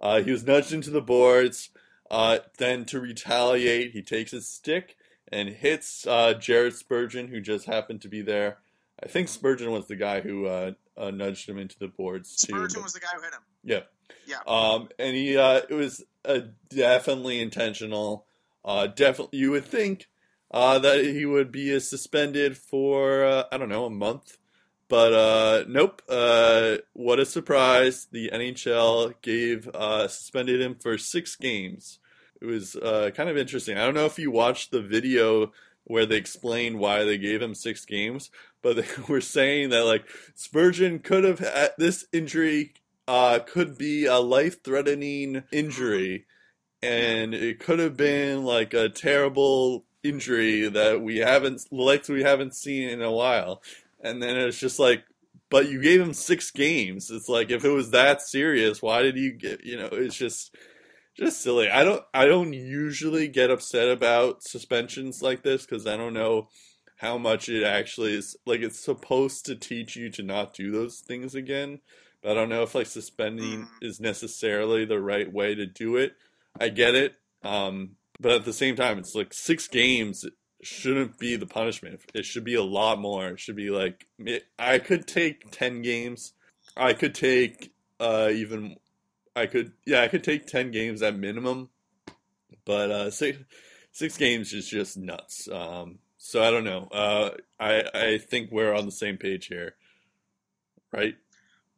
uh, he was nudged into the boards. Uh, then to retaliate, he takes his stick and hits uh, Jared Spurgeon, who just happened to be there. I think Spurgeon was the guy who uh, uh, nudged him into the boards too.
Spurgeon
but-
was the guy who hit him.
yeah.
Yeah.
Um, and he, uh, it was definitely intentional. Uh, definitely, you would think uh, that he would be suspended for uh, I don't know a month, but uh, nope. Uh, what a surprise! The NHL gave uh, suspended him for six games. It was uh, kind of interesting. I don't know if you watched the video where they explained why they gave him six games, but they were saying that like Spurgeon could have had this injury uh, could be a life threatening injury. And it could have been like a terrible injury that we haven't, like we haven't seen in a while. And then it's just like, but you gave him six games. It's like, if it was that serious, why did you get, you know, it's just, just silly. I don't, I don't usually get upset about suspensions like this because I don't know how much it actually is. Like, it's supposed to teach you to not do those things again. But I don't know if like suspending
Mhm.
is necessarily the right way to do it. I get it, um, but at the same time, it's like six games shouldn't be the punishment. It should be a lot more. It should be like I could take ten games. I could take uh, even. I could yeah, I could take ten games at minimum, but uh, six six games is just nuts. Um, so I don't know. Uh, I I think we're on the same page here, right?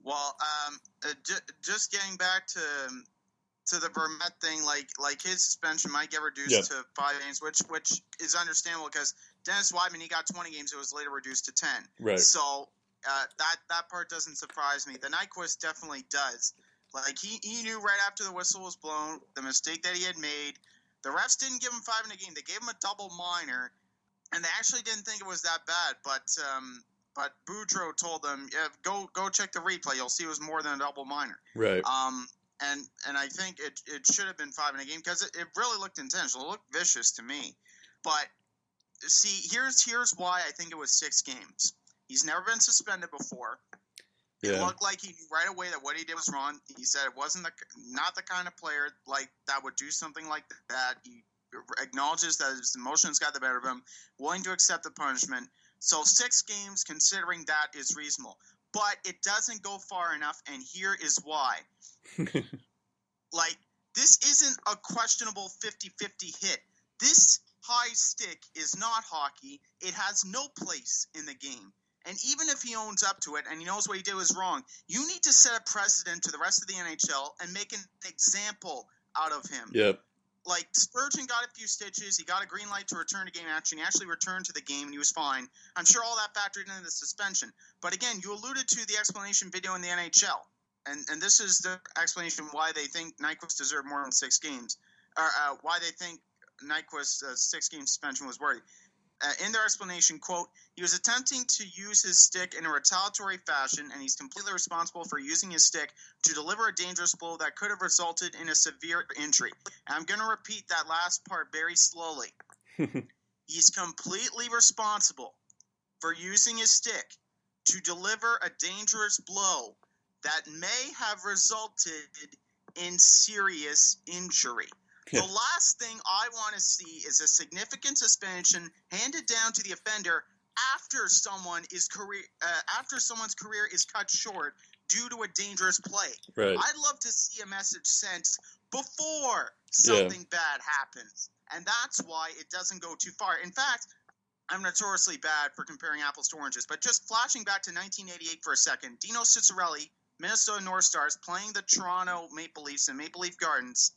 Well, um, uh, ju- just getting back to to the Vermette thing, like like his suspension might get reduced
Yeah.
to five games, which which is understandable because Dennis Wideman he got twenty games, it was later reduced to ten.
Right.
So uh, that that part doesn't surprise me. The Nyquist definitely does. Like he, he knew right after the whistle was blown the mistake that he had made. The refs didn't give him five in a game; they gave him a double minor, and they actually didn't think it was that bad. But um, but Boudreau told them, yeah, go go check the replay. You'll see it was more than a double minor.
Right.
Um, and and I think it, it should have been five in a game because it, it really looked intentional. It looked vicious to me. But see, here's here's why I think it was six games. He's never been suspended before. It looked like he knew right away that what he did was wrong. He said it wasn't the not the kind of player like that would do something like that. He acknowledges that his emotions got the better of him, willing to accept the punishment. So six games, considering that, is reasonable. But it doesn't go far enough, and here is why. Like, this isn't a questionable 50 50 hit. This high stick is not hockey. It has no place in the game. And even if he owns up to it and he knows what he did was wrong, you need to set a precedent to the rest of the NHL and make an example out of him.
yep.
Like Spurgeon got a few stitches, he got a green light to return to game action. He actually returned to the game and he was fine. I'm sure all that factored into the suspension. But again, you alluded to the explanation video in the NHL, and and this is the explanation why they think Nyquist deserved more than six games, or uh, why they think Nyquist's uh, six game suspension was worthy. Uh, in their explanation, quote, he was attempting to use his stick in a retaliatory fashion, and he's completely responsible for using his stick to deliver a dangerous blow that could have resulted in a severe injury. And I'm going to repeat that last part very slowly. he's completely responsible for using his stick to deliver a dangerous blow that may have resulted in serious injury. The last thing I want to see is a significant suspension handed down to the offender after someone is career uh, after someone's career is cut short due to a dangerous play.
Right.
I'd love to see a message sent before something bad happens, and that's why it doesn't go too far. In fact, I'm notoriously bad for comparing apples to oranges, but just flashing back to 1988 for a second, Dino Ciccarelli, Minnesota North Stars, playing the Toronto Maple Leafs in Maple Leaf Gardens.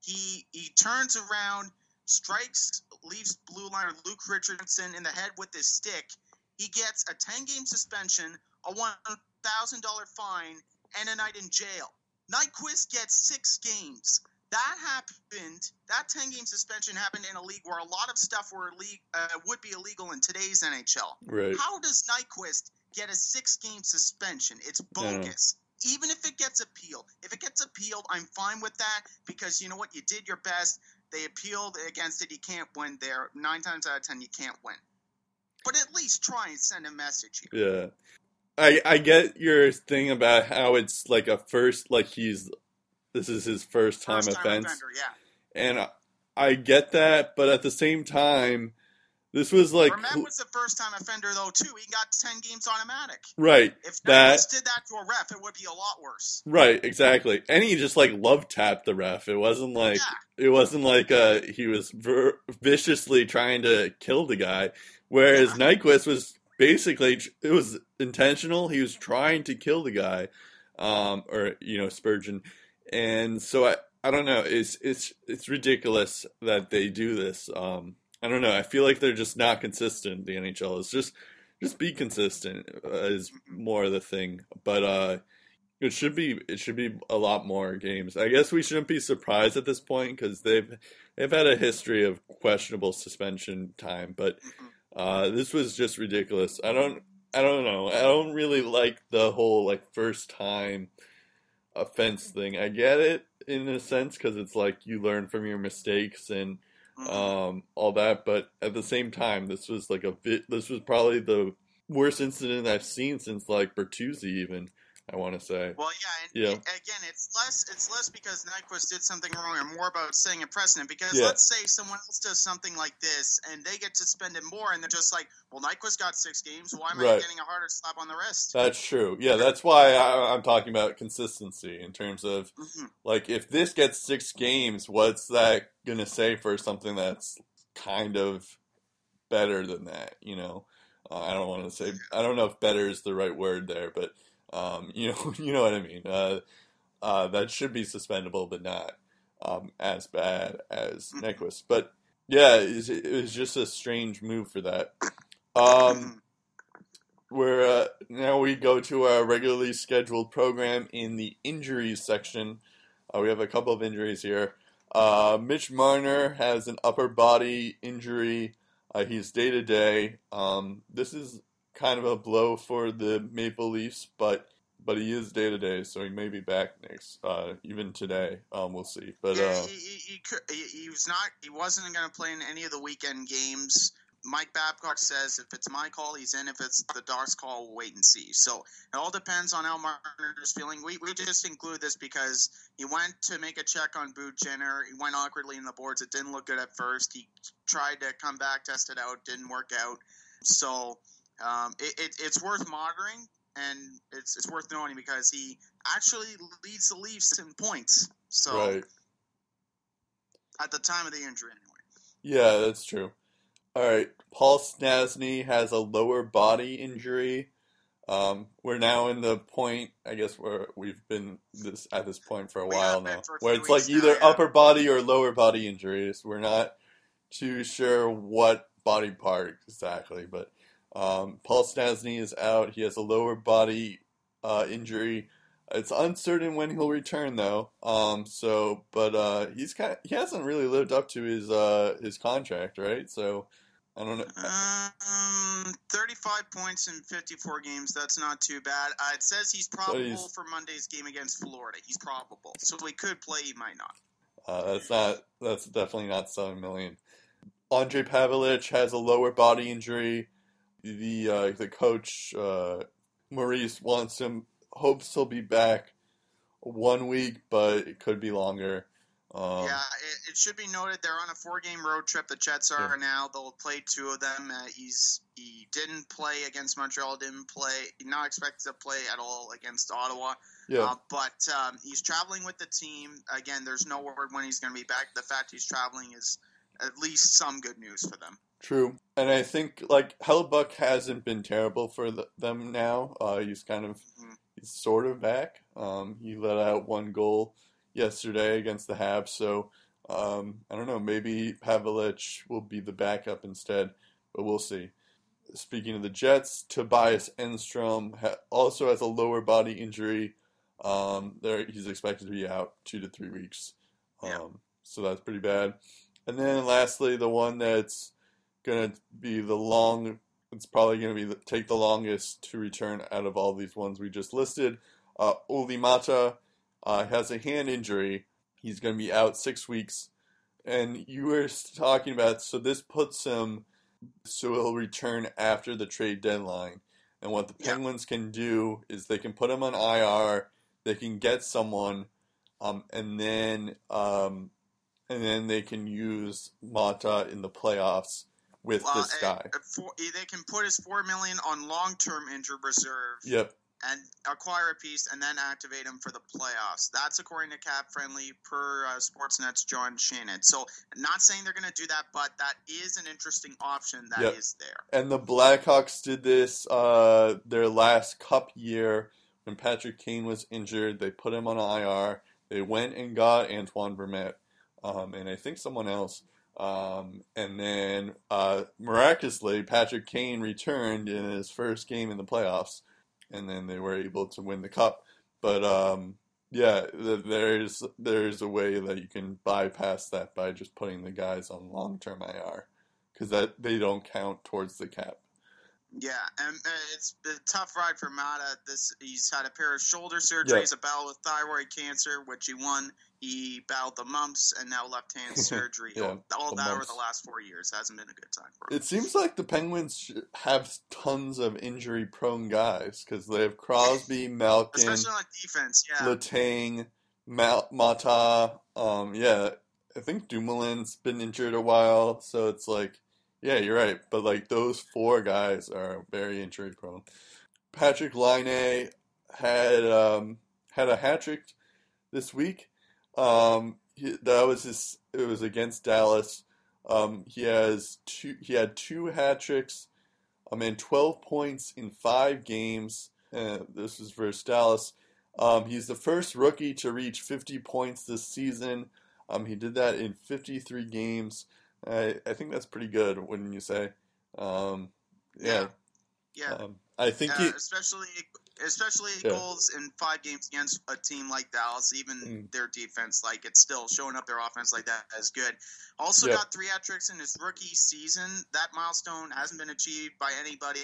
He he turns around, strikes Leafs blue liner Luke Richardson in the head with his stick. He gets a 10 game suspension, a $1,000 fine, and a night in jail. Nyquist gets six games. That happened. That 10 game suspension happened in a league where a lot of stuff were ille- uh, would be illegal in today's NHL.
Right.
How does Nyquist get a six game suspension? It's bogus. Even if it gets appealed, if it gets appealed, I'm fine with that because you know what? You did your best. They appealed against it. You can't win there. Nine times out of ten, you can't win. But at least try and send a message here.
Yeah. I I get your thing about how it's like a first like he's this is his first time
First time
offense.
offender, yeah.
And I, I get that, but at the same time this was like
Vermette was the first time offender though too. He got ten games automatic.
right.
If
That-
Nyquist did that to a ref, it would be a lot worse.
Right, exactly. And he just like love tapped the ref. It wasn't like
Yeah.
it wasn't like uh he was ver- viciously trying to kill the guy. Whereas Nyquist was basically it was intentional. He was trying to kill the guy, um, or you know Spurgeon. And so I I don't know. It's it's it's ridiculous that they do this. Um, I don't know. I feel like they're just not consistent. The NHL is just just be consistent uh, is more of the thing. But uh, it should be it should be a lot more games. I guess we shouldn't be surprised at this point because they've they've had a history of questionable suspension time. But uh, this was just ridiculous. I don't I don't know. I don't really like the whole like first time offense thing. I get it in a sense because it's like you learn from your mistakes and
Mhm.
um, all that. But at the same time, this was like a bit. This was probably the worst incident I've seen since like Bertuzzi. Even I want to say.
Well, yeah, and
Yeah.
a- again, it's less it's less because Nyquist did something wrong, and more about setting a precedent. Because
Yeah.
let's say someone else does something like this, and they get suspended more, and they're just like, "Well, Nyquist got six games. Why am I getting a harder slap on the wrist?"
That's true. Yeah, that's why I, I'm talking about consistency in terms of
Mhm.
like if this gets six games, what's that gonna say for something that's kind of better than that? You know, uh, I don't want to say I don't know if better is the right word there, but um, you know, you know what I mean. Uh, uh, that should be suspendable, but not um, as bad as
Mhm.
Nyquist. But yeah, it was, it was just a strange move for that. Um, where uh, now we go to our regularly scheduled program in the injuries section. Uh, we have a couple of injuries here. Uh, Mitch Marner has an upper body injury. Uh, he's day to day. Um, This is kind of a blow for the Maple Leafs, but but he is day to day, so he may be back next, uh, even today. Um, we'll see. But
yeah,
uh,
he, he, he, he, was not. He wasn't going to play in any of the weekend games. Mike Babcock says if it's my call, he's in. If it's the Docs call, we'll wait and see. So it all depends on how Marner's feeling. We, we just include this because he went to make a check on Boone Jenner. He went awkwardly in the boards. It didn't look good at first. He tried to come back, test it out, didn't work out. So um, it, it, it's worth monitoring and it's, it's worth knowing because he actually leads the Leafs in points. So
right.
at the time of the injury, anyway.
Yeah, that's true. All right, Paul Stastny has a lower body injury. Um, we're now in the point, I guess, where we've been this at this point for a
We
while now,
a
where it's like
now,
either
yeah.
upper body or lower body injuries. We're not too sure what body part exactly, but um, Paul Stastny is out. He has a lower body uh, injury. It's uncertain when he'll return, though. Um, so, but uh, he's kind he hasn't really lived up to his uh, his contract, right? So, I don't know.
Um, 35 points in 54 games. That's not too bad. Uh, it says he's probable
he's-
for Monday's game against Florida. He's probable, so he could play. He might not.
Uh, that's not. That's definitely not seven million. Ondrej Pavelec has a lower body injury. The uh, the coach uh, Maurice wants him. Hopes he'll be back one week, but it could be longer. Um,
yeah, it, it should be noted they're on a four-game road trip. The Jets are now. They'll play two of them. Uh, he's he didn't play against Montreal. Didn't play. Not expected to play at all against Ottawa.
yeah.
Uh, but um, he's traveling with the team. Again, there's no word when he's going to be back. The fact he's traveling is at least some good news for them.
True, and I think like Hellebuyck hasn't been terrible for the, them now. Uh, he's kind of
Mhm.
he's sort of back. Um, he let out one goal yesterday against the Habs, so um, I don't know. Maybe Pavelec will be the backup instead, but we'll see. Speaking of the Jets, Tobias Enstrom ha- also has a lower body injury. Um, there, he's expected to be out two to three weeks. Um,
Yeah.
So that's pretty bad. And then lastly, the one that's gonna be the long. It's probably gonna be the, take the longest to return out of all these ones we just listed. Uh, Olli Maatta uh, has a hand injury. He's gonna be out six weeks. And you were talking about so this puts him so he'll return after the trade deadline. And what the
Yeah.
Penguins can do is they can put him on IR. They can get someone, um, and then um, and then they can use Maatta in the playoffs with this
uh,
guy.
uh, for, they can put his four million on long-term injured reserve
Yep.
and acquire a piece, and then activate him for the playoffs. That's according to Cap Friendly per uh, Sportsnet's John Shannon. So, not saying they're going to do that, but that is an interesting option that is
Yep.
there.
And the Blackhawks did this uh, their last Cup year when Patrick Kane was injured. They put him on IR. They went and got Antoine Vermette, um, and I think someone else. Um, and then uh, miraculously, Patrick Kane returned in his first game in the playoffs, and then they were able to win the cup. But um, yeah, th- there's there's a way that you can bypass that by just putting the guys on long term IR because that they don't count towards the cap.
Yeah, and uh, it's a tough ride for Maatta. This he's had a pair of shoulder surgeries, a battle with thyroid cancer, which he won. He battled the mumps and now left hand surgery.
Yeah,
All
the
that over the last four years hasn't been a good time for him.
It seems like the Penguins have tons of injury prone guys because they have Crosby, Malkin,
Especially on defense, yeah.
Letang, Mal- Maatta. Um, yeah, I think Dumoulin's been injured a while, so it's like, yeah, you're right. But like those four guys are very injury prone. Patrick Laine had um, had a hat trick this week. Um, he, that was his. It was against Dallas. Um, he has two. He had two hat tricks. Um, and twelve points in five games. Uh, this is versus Dallas. Um, he's the first rookie to reach 50 points this season. Um, he did that in 53 games. I, I think that's pretty good, wouldn't you say? Um, yeah.
yeah.
Um, I think
Uh,
he.
especially especially goals in five games against a team like Dallas, even
Mm.
their defense, like it's still showing up their offense like that is good. Also got three hat tricks in his rookie season. That milestone hasn't been achieved by anybody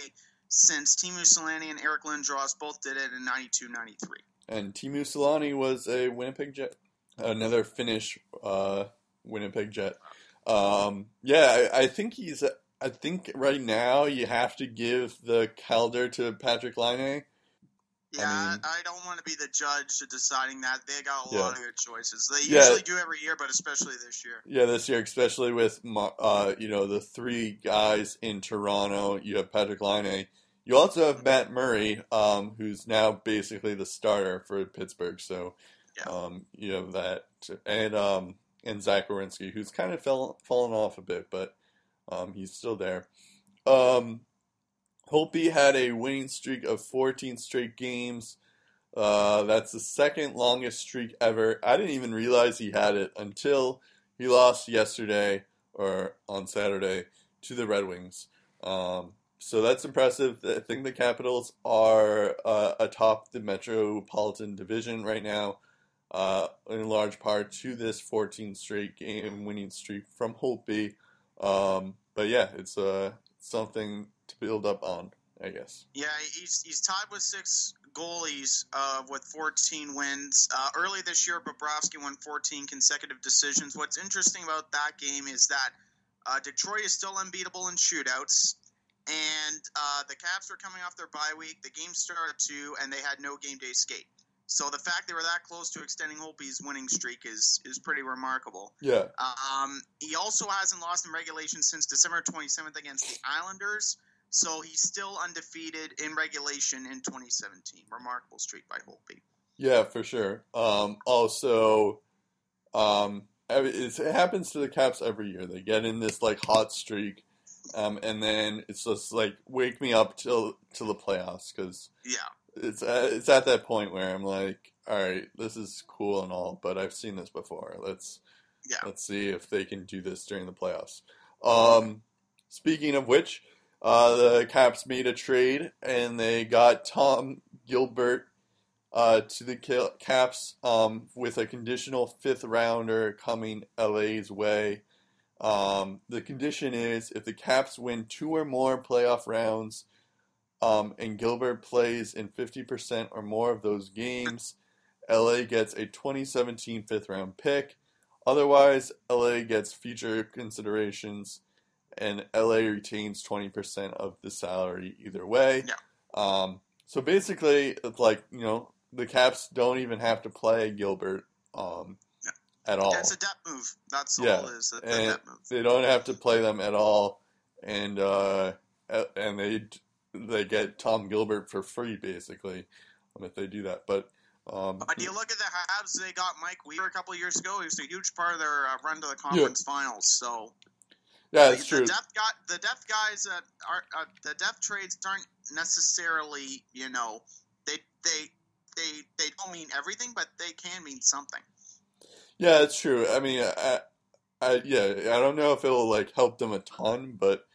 since Teemu Selanne and Eric Lindros both did it in 92-93.
And Teemu Selanne was a Winnipeg Jet, another Finnish uh, Winnipeg Jet. Um, yeah, I, I think he's. I think right now you have to give the Calder to Patrick Laine.
Yeah, I,
mean-
don't want to be the judge to deciding that. They got a
Yeah.
lot of good choices. They
Yeah.
usually do every year, but especially this year.
Yeah, this year, especially with uh, you know the three guys in Toronto. You have Patrick Laine. You also have Matt Murray, um, who's now basically the starter for Pittsburgh. So
Yeah.
um, you have that, and um, and Zach Werenski, who's kind of fell fallen off a bit, but um, he's still there. Um, Holtby had a winning streak of 14 straight games. Uh, that's the second longest streak ever. I didn't even realize he had it until he lost yesterday or on Saturday to the Red Wings. Um, so that's impressive. I think the Capitals are uh, atop the Metropolitan Division right now, uh, in large part to this 14 straight game winning streak from Holtby. Um, but yeah, it's uh something to build up on, I guess.
Yeah, he's he's tied with six goalies uh, with 14 wins. Uh, early this year, Bobrovsky won 14 consecutive decisions. What's interesting about that game is that uh, Detroit is still unbeatable in shootouts, and uh, the Caps were coming off their bye week. The game started two, and they had no game day skate. So the fact they were that close to extending Holtby's winning streak is is pretty remarkable.
Yeah.
Um, he also hasn't lost in regulation since December 27th against the Islanders. So he's still undefeated in regulation in 2017. Remarkable streak by Holtby.
Yeah, for sure. Um, also, um, it happens to the Caps every year. They get in this like hot streak, um, and then it's just like wake me up till till the playoffs because
Yeah.
It's uh, it's at that point where I'm like, all right, this is cool and all, but I've seen this before. Let's
Yeah.
let's see if they can do this during the playoffs. Um, speaking of which, uh, the Caps made a trade and they got Tom Gilbert uh, to the Caps um, with a conditional fifth rounder coming LA's way. Um, the condition is if the Caps win two or more playoff rounds um, and Gilbert plays in 50% or more of those games, LA gets a 2017 fifth round pick. Otherwise, LA gets future considerations and LA retains 20% of the salary either way.
Yeah.
Um, so basically, it's like, you know, the Caps don't even have to play Gilbert um,
Yeah.
at all.
That's a depth move. That's
Yeah.
all it is.
And
move.
they don't have to play them at all, and uh, and they they get Tom Gilbert for free basically um, if they do that. But um,
But you look at the Habs, they got Mike Weaver a couple of years ago. He was a huge part of their uh, run to the conference finals. So
yeah, it's true.
The depth, guy, the depth guys that are uh, the depth trades aren't necessarily, you know, they they they they don't mean everything, but they can mean something.
Yeah, it's true. I mean, I, I yeah, I don't know if it'll like help them a ton, but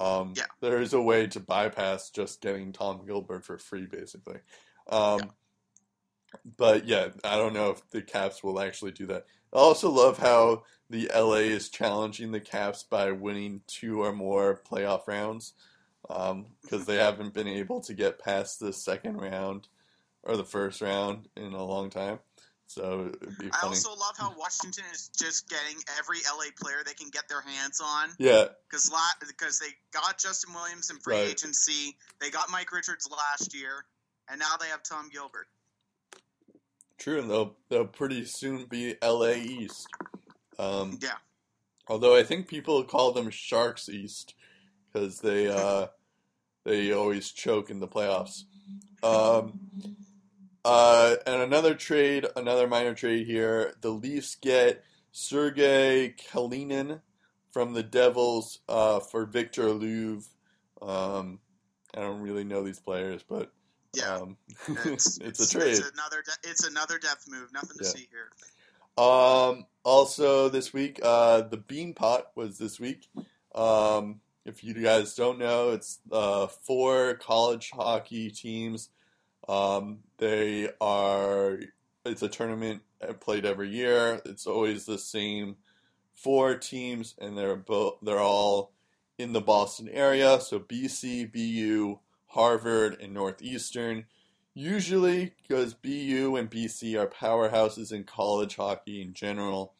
um,
Yeah.
there is a way to bypass just getting Tom Gilbert for free, basically. Um,
Yeah.
But yeah, I don't know if the Caps will actually do that. I also love how the LA is challenging the Caps by winning two or more playoff rounds because they haven't been able to get past the second round or the first round in a long time. So it'd be
I also love how Washington is just getting every LA player they can get their hands on
yeah,
because because they got Justin Williams in free
Right.
agency, they got Mike Richards last year, and now they have Tom Gilbert.
True, and they'll they'll pretty soon be LA East. Um,
Yeah.
although I think people call them Sharks East because they uh, they always choke in the playoffs. Um, uh, and another trade, another minor trade here. The Leafs get Sergei Kalinin from the Devils uh, for Viktor Loov. Um, I don't really know these players, but
Yeah.
um,
It's,
it's a trade.
It's another. De- it's another depth move. Nothing to
Yeah.
see here.
Um, also this week, uh, the Bean Pot was this week. Um, if you guys don't know, it's uh, four college hockey teams. Um, they are. It's a tournament played every year. It's always the same four teams, and they're both. They're all in the Boston area. So BC, BU, Harvard, and Northeastern. Usually, because BU and BC are powerhouses in college hockey in general,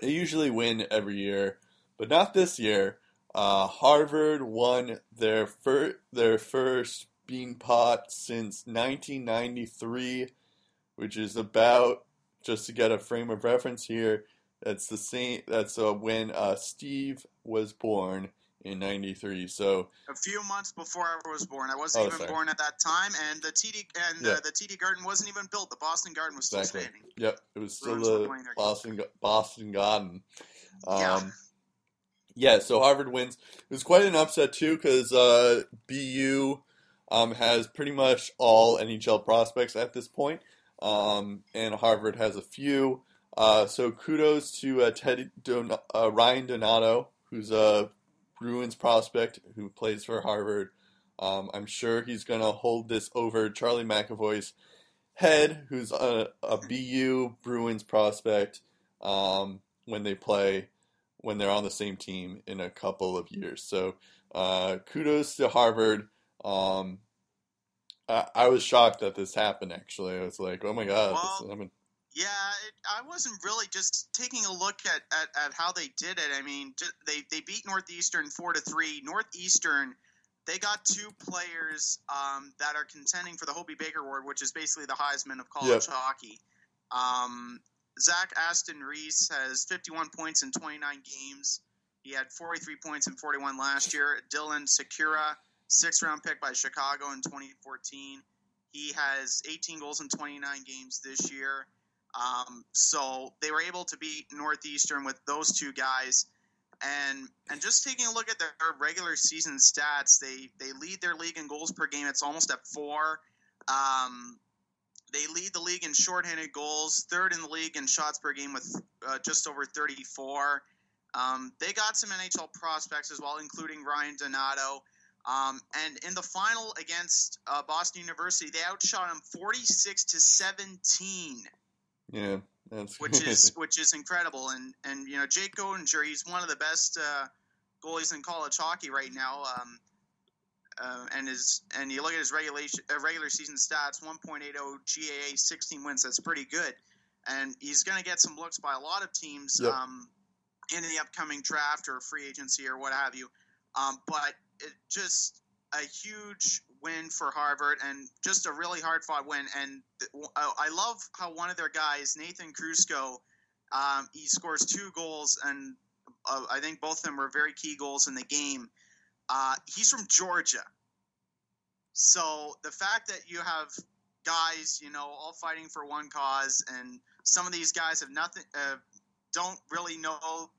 they usually win every year, but not this year. Uh, Harvard won their fir- their first bean pot since 1993, which is about just to get a frame of reference here. That's the same. That's uh, when uh, Steve was born in '93. So
A few months before I was born, I wasn't
Oh,
even
sorry.
born at that time, and the TD and
Yeah.
the, the TD Garden wasn't even built. The Boston Garden was still
Exactly.
standing.
Yep, it was still the Boston Boston Garden. Um,
Yeah.
yeah. so Harvard wins. It was quite an upset too because uh, BU um, has pretty much all NHL prospects at this point, um, and Harvard has a few. Uh, so kudos to uh, Teddy Don- uh, Ryan Donato, who's a Bruins prospect who plays for Harvard. Um, I'm sure he's going to hold this over Charlie McAvoy's head, who's a, a BU Bruins prospect, um, when they play when they're on the same team in a couple of years. So uh, kudos to Harvard. Um, I, I, was shocked that this happened. Actually, I was like, "Oh my god!"
Well, this, yeah, it, I wasn't really just taking a look at, at, at how they did it. I mean, they they beat Northeastern four to three. Northeastern they got two players um, that are contending for the Hobey Baker Award, which is basically the Heisman of college yep. hockey. Um, Zach Aston Reese has 51 points in 29 games. He had 43 points in 41 last year. Dylan Sikura, sixth round pick by Chicago in 2014. He has 18 goals in 29 games this year. Um, so they were able to beat Northeastern with those two guys. And and just taking a look at their regular season stats, they they lead their league in goals per game. It's almost at four. Um, they lead the league in shorthanded goals, third in the league in shots per game with uh, just over 34. Um, they got some NHL prospects as well, including Ryan Donato. Um, and in the final against uh, Boston University, they outshot them 46 to 17.
Yeah, that's
which is which is incredible. And and you know Jake Oettinger, he's one of the best uh, goalies in college hockey right now. Um, uh, and his and you look at his regulation uh, regular season stats 1.80 GAA 16 wins that's pretty good and he's going to get some looks by a lot of teams yep. um, in the upcoming draft or free agency or what have you um, but it just a huge win for Harvard and just a really hard fought win and I love how one of their guys Nathan Krusko um, he scores two goals and uh, I think both of them were very key goals in the game uh, he's from Georgia. So the fact that you have guys, you know, all fighting for one cause, and some of these guys have nothing, uh, don't really know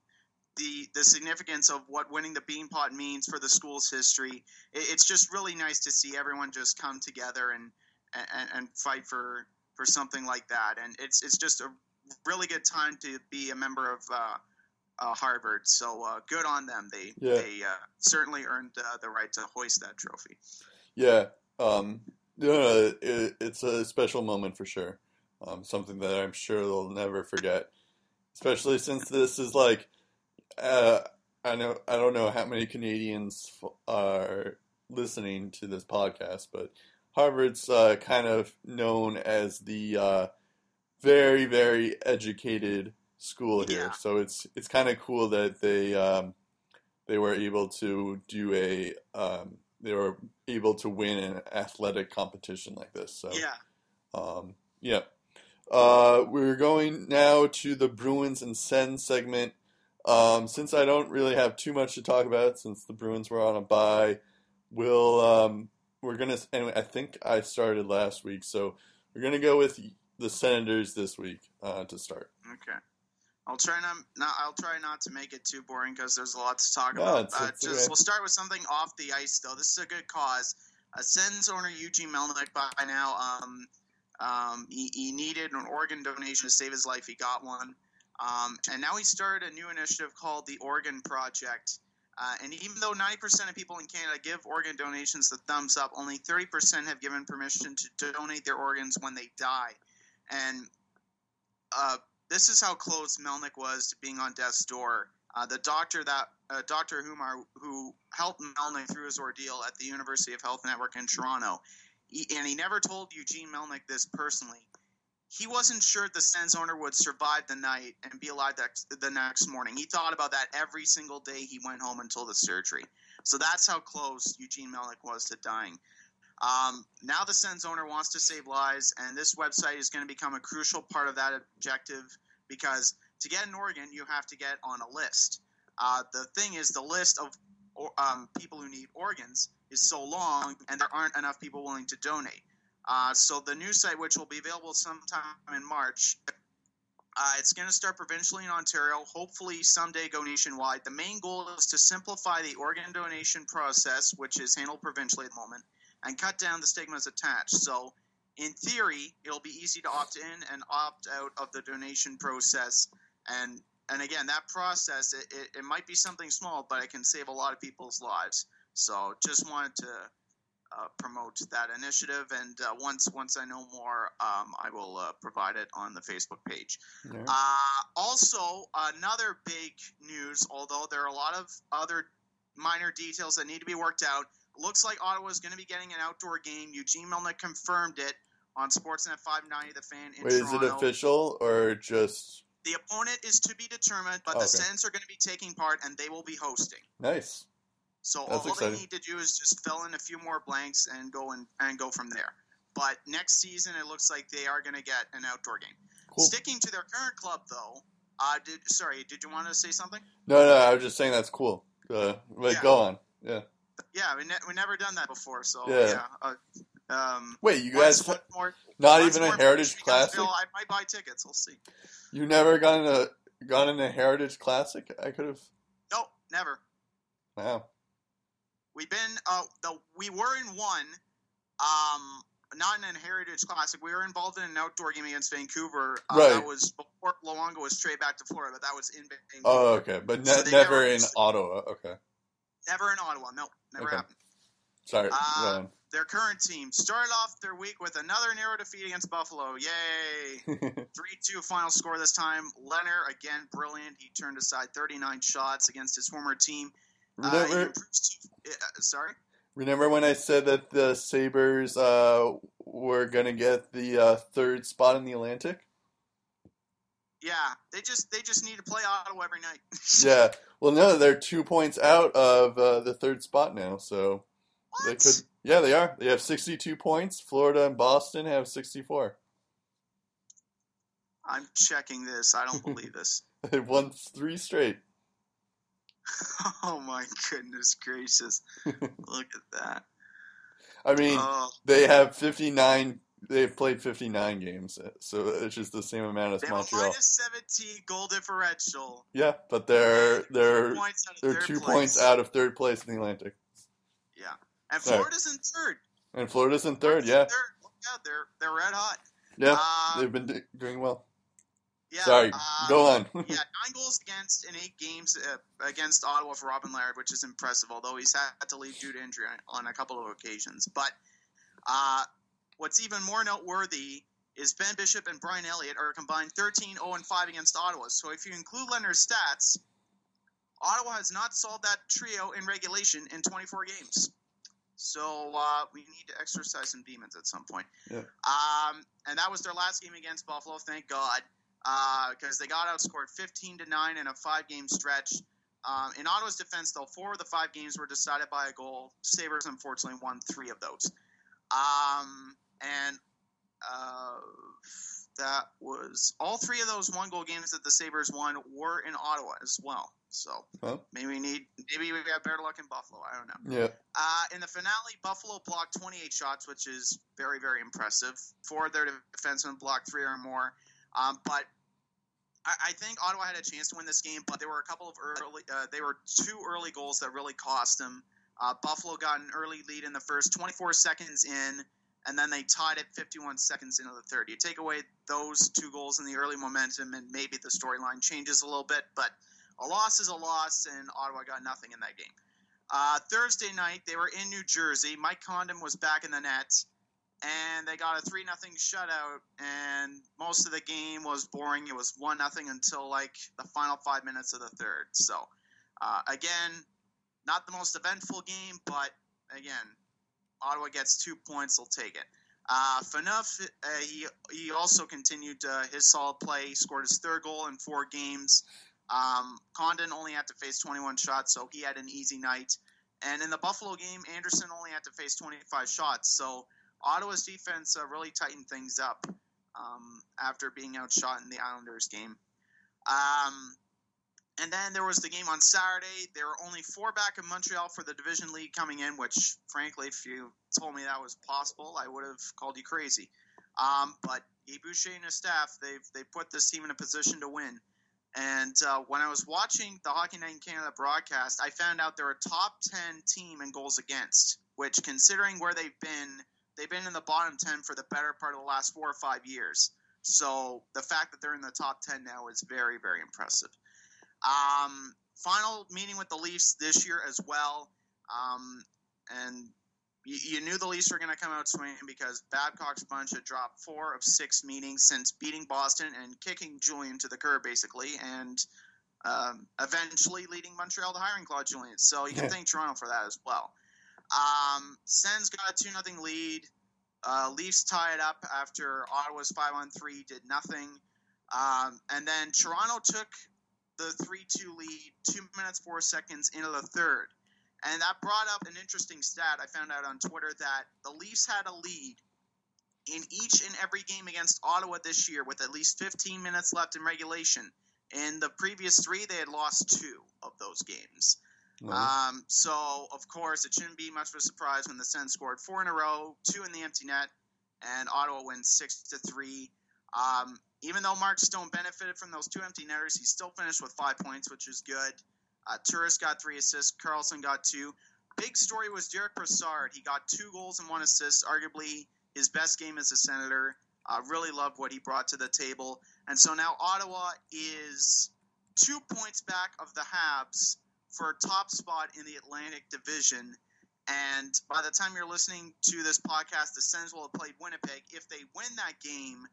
the the significance of what winning the Beanpot means for the school's history. It, it's just really nice to see everyone just come together and and, and fight for for something like that. And it's it's just a really good time to be a member of uh, uh, Harvard. So uh, good on them. They yeah. they uh, certainly earned uh, the right to hoist that trophy.
Yeah, um, it, it's a special moment for sure. Um, something that I'm sure they'll never forget. Especially since this is like, uh, I know I don't know how many Canadians are listening to this podcast, but Harvard's uh, kind of known as the very very educated school here. Yeah. So it's it's kind of cool that they um, they were able to do a um, they were able to win an athletic competition like this. So
yeah,
um, yeah. Uh, we're going now to the Bruins and Sen segment. Um, since I don't really have too much to talk about, since the Bruins were on a bye, we'll um, we're gonna. Anyway, I think I started last week, so we're gonna go with the Senators this week uh, to start.
Okay. I'll try not, not I'll try not to make it too boring because there's a lot to talk no, about. It's, uh, just okay. we'll start with something off the ice though. This is a good cause. Uh, Sens owner Eugene Melnyk by now. Um, um, he, he, needed an organ donation to save his life. He got one, um, and now he started a new initiative called the Organ Project. Uh, and even though 90% of people in Canada give organ donations the thumbs up, only 30% have given permission to donate their organs when they die. And uh, this is how close Melnyk was to being on death's door. Uh, the doctor that uh, Dr. Humar, who helped Melnyk through his ordeal at the University of Health Network in Toronto, he, and he never told Eugene Melnyk this personally. He wasn't sure the Sens owner would survive the night and be alive the, next morning. He thought about that every single day he went home until the surgery. So that's how close Eugene Melnyk was to dying. Um, now the Sens owner wants to save lives, and this website is going to become a crucial part of that objective because to get an organ, you have to get on a list. Uh, the thing is, the list of um, people who need organs is so long, and there aren't enough people willing to donate. Uh, so the new site, which will be available sometime in March, uh, it's going to start provincially in Ontario, hopefully someday go nationwide. The main goal is to simplify the organ donation process, which is handled provincially at the moment, and cut down the stigmas attached. So, in theory, it'll be easy to opt in and opt out of the donation process. And and again, that process it, it, it might be something small, but it can save a lot of people's lives. So, just wanted to uh, promote that initiative. And uh, once once I know more, um, I will uh, provide it on the Facebook page.
Yeah.
Uh, also, another big news, although there are a lot of other minor details that need to be worked out. Looks like Ottawa is going to be getting an outdoor game. Eugene Melnyk confirmed it on Sportsnet 590, the fan in
Wait, is it official or just
The opponent is to be determined, but
Okay.
the Sens are going to be taking part and they will be hosting.
nice?
So
That's
all
exciting.
they need to do is just fill in a few more blanks and go and, and go from there. But next season, it looks like they are going to get an outdoor game.
Cool.
Sticking to their current club, though. Uh, did sorry? Did you want to say something?
No, no, I was just saying that's cool. Uh, like,
Yeah.
go on. Yeah.
Yeah, we ne- we never done that before, so
Yeah.
yeah. uh, um,
Wait, you guys
once more,
not even a Heritage Classic?
available, I might buy tickets. We'll see.
You never got in a got in a Heritage Classic? I could have.
No, never.
Wow.
We've been uh the we were in one, um, not in a Heritage Classic. We were involved in an outdoor game against Vancouver. Uh,
Right.
That was before Luongo was straight back to Florida, but that was in Vancouver.
Oh, okay, but ne-
So
never
never-
in Ottawa. Okay,
Never in Ottawa. No, never
Okay.
happened.
sorry.
Uh. Their current team started off their week with another narrow defeat against Buffalo. Yay! 3 2 final score this time. Lehner, again, brilliant. He turned aside 39 shots against his former team. Uh,
remember,
uh, sorry?
remember when I said that the Sabres uh, were gonna get the uh, third spot in the Atlantic?
Yeah, they just they just need to play Ottawa every night.
Yeah. Well, no, they're two points out of uh, the third spot now, so
what?
they could. Yeah, they are. They have sixty-two points. Florida and Boston have sixty-four.
I'm checking this. I don't believe this.
They've won three straight.
oh my goodness gracious! Look at that.
I mean,
Oh,
they have fifty-nine. They've played fifty-nine games, so it's just the same amount as
they
Montreal.
minus 17 goal differential.
Yeah, but they're they're
Two points out of
they're
third
two
place.
points out of third place in the Atlantic,
Yeah, and. Florida's in third.
and Florida's in third.
Florida's in
Yeah,
third. Look out, they're they're red hot.
yeah,
Uh,
they've been doing well.
Yeah,
Sorry,
uh,
go on.
yeah, nine goals against in eight games uh, against Ottawa for Robin Lehner, which is impressive. Although he's had to leave due to injury on, on a couple of occasions. But uh, what's even more noteworthy is Ben Bishop and Brian Elliott are combined 13 0 and 5 against Ottawa. So if you include Lehner's stats, Ottawa has not solved that trio in regulation in 24 games. So uh, we need to exercise some demons at some point.
Yeah.
Um, and that was their last game against Buffalo. Thank God because they got outscored 15 to 9 in a five game stretch. Um, in Ottawa's defense, though, four of the five games were decided by a goal. Sabres, unfortunately, won three of those. Um, and uh, that was all three of those one goal games that the Sabres won were in Ottawa as well. So
Well.
maybe we need, maybe we got better luck in Buffalo. I don't know.
Yeah,
Uh, in the finale, Buffalo blocked 28 shots, which is very, very impressive. Four of their defensemen blocked three or more. Um, but I, I think Ottawa had a chance to win this game, but there were a couple of early, uh, they were two early goals that really cost them. Uh, Buffalo got an early lead in the first 24 seconds in, and then they tied it 51 seconds into the third. You take away those two goals in the early momentum, and maybe the storyline changes a little bit, but a loss is a loss, and Ottawa got nothing in that game. Uh, Thursday night, they were in New Jersey. Mike Condon was back in the net, and they got a 3 nothing shutout. And most of the game was boring. It was 1 nothing until like the final five minutes of the third. So, uh, again, not the most eventful game, but again, Ottawa gets two points, they'll take it. Uh, Phaneuf, uh, he, he also continued uh, his solid play. He scored his third goal in four games. Um, Condon only had to face 21 shots, so he had an easy night. And in the Buffalo game, Anderson only had to face 25 shots. So Ottawa's defense uh, really tightened things up um, after being outshot in the Islanders game. Um, and then there was the game on Saturday. There were only four back in Montreal for the division lead coming in, which, frankly, if you told me that was possible, I would have called you crazy. Um, but Guy Boucher and his staff, they've they put this team in a position to win. And uh, when I was watching the Hockey Night in Canada broadcast, I found out they're a top 10 team in goals against, which, considering where they've been, they've been in the bottom 10 for the better part of the last four or five years. So the fact that they're in the top 10 now is very, very impressive. Um, final meeting with the Leafs this year as well. Um, and you, you knew the Leafs were going to come out swinging because Babcock's bunch had dropped four of six meetings since beating Boston and kicking Julien to the curb, basically, and um, eventually leading Montreal to hiring Claude Julien. So you can thank Toronto for that as well. Um, Sens got a 2 0 lead. Uh, Leafs tie it up after Ottawa's 5 on 3 did nothing. Um, and then Toronto took the 3 2 lead two minutes, four seconds into the third. And that brought up an interesting stat I found out on Twitter that the Leafs had a lead in each and every game against Ottawa this year with at least 15 minutes left in regulation. In the previous three, they had lost two of those games. Um, so, of course, it shouldn't be much of a surprise when the Sens scored four in a row, two in the empty net, and Ottawa wins six to three. Um, even though Mark Stone benefited from those two empty netters, he still finished with five points, which is good. Uh, Turris got three assists. Karlsson got two. Big story was Derek Brassard. He got two goals and one assist, arguably his best game as a Senator. Uh, really loved what he brought to the table. And so now Ottawa is two points back of the Habs for a top spot in the Atlantic Division. And by the time you're listening to this podcast, the Sens will have played Winnipeg. If they win that game,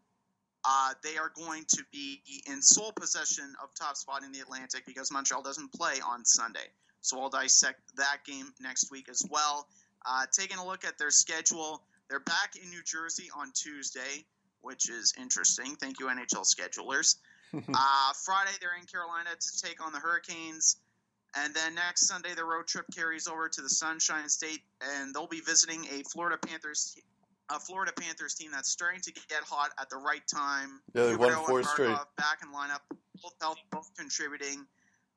uh, they are going to be in sole possession of top spot in the Atlantic because Montreal doesn't play on Sunday. So I'll dissect that game next week as well. Uh, taking a look at their schedule, they're back in New Jersey on Tuesday, which is interesting. Thank you, NHL schedulers. uh, Friday, they're in Carolina to take on the Hurricanes. And then next Sunday, the road trip carries over to the Sunshine State, and they'll be visiting a Florida Panthers, a Florida Panthers team that's starting to get hot at the right time.
Yeah, they won four straight.
Back in lineup, both healthy, both contributing,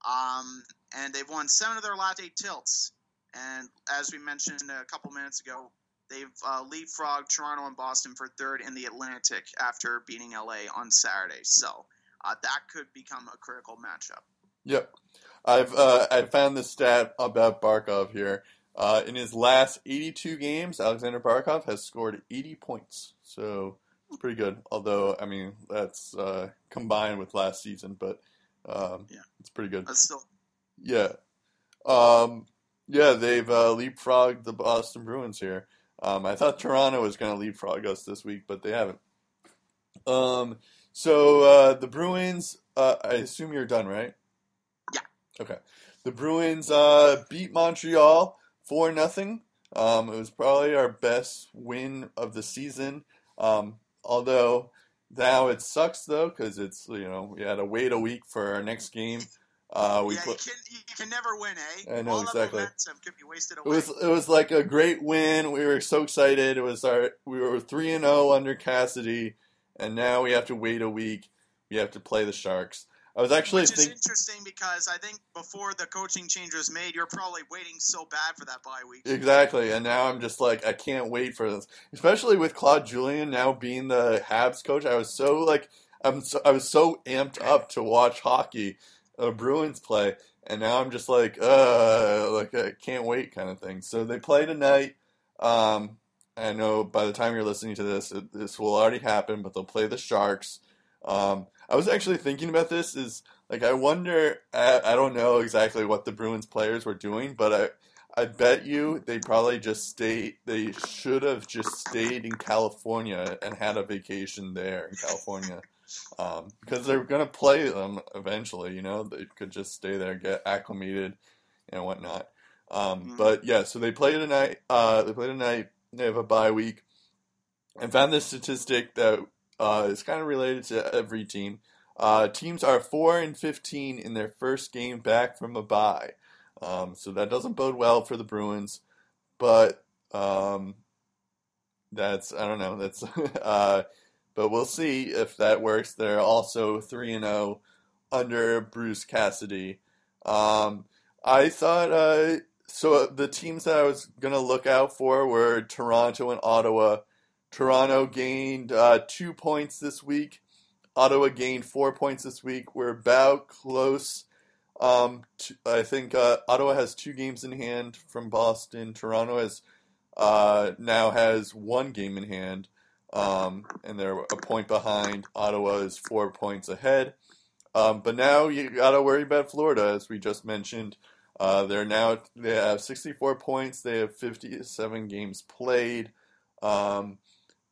um, and they've won seven of their last eight tilts. And as we mentioned a couple minutes ago, they've uh, leapfrogged Toronto and Boston for third in the Atlantic after beating LA on Saturday. So uh, that could become a critical matchup.
Yep. I've uh, I found this stat about Barkov here. Uh, in his last 82 games, Aleksander Barkov has scored 80 points. So it's pretty good. Although, I mean, that's uh, combined with last season, but um,
Yeah.
it's pretty good.
That's still
Yeah. Um, yeah, they've uh, leapfrogged the Boston Bruins here. Um, I thought Toronto was going to leapfrog us this week, but they haven't. Um, so uh, the Bruins, uh, I assume you're done, right? Okay. The Bruins uh, beat Montreal four nothing. Um, it was probably our best win of the season. Um, although now it sucks though because it's you know we had to wait a week for our next game. Uh, we
yeah,
put,
you can you can never win, eh?
I know,
All
exactly.
That could be wasted
It was it was like a great win. We were so excited. It was our we were three and zero under Cassidy, and now we have to wait a week. We have to play the Sharks. I was actually
Which is interesting because I think before the coaching change was made, you're probably waiting so bad for that bye week.
exactly, and now I'm just like I can't wait for this, especially with Claude Julien now being the Habs coach. I was so like I'm so, I was so amped up to watch hockey, uh, Bruins play, and now I'm just like uh like I can't wait kind of thing. So they play tonight. Um, I know by the time you're listening to this, it, this will already happen, but they'll play the Sharks. Um, I was actually thinking about this. Is like I wonder. I, I don't know exactly what the Bruins players were doing, but I I bet you they probably just stayed. They should have just stayed in California and had a vacation there in California. Um, because they're gonna play them eventually, you know. They could just stay there, get acclimated, and whatnot. Um,
Mhm.
But yeah, so they play tonight. Uh, they play tonight. They have a bye week. I found this statistic that uh, is kind of related to every team. Uh, teams are four and fifteen in their first game back from a bye, um, so that doesn't bode well for the Bruins. But um, that's I don't know. That's uh, but we'll see if that works. They're also three and zero under Bruce Cassidy. Um, I thought uh, so. The teams that I was gonna look out for were Toronto and Ottawa. Toronto gained uh, two points this week. Ottawa gained four points this week. We're about close. Um, to, I think uh, Ottawa has two games in hand from Boston. Toronto has uh, now has one game in hand, um, and they're a point behind. Ottawa is four points ahead. Um, but now you got to worry about Florida, as we just mentioned. Uh, they're now they have 64 points. They have 57 games played. Um,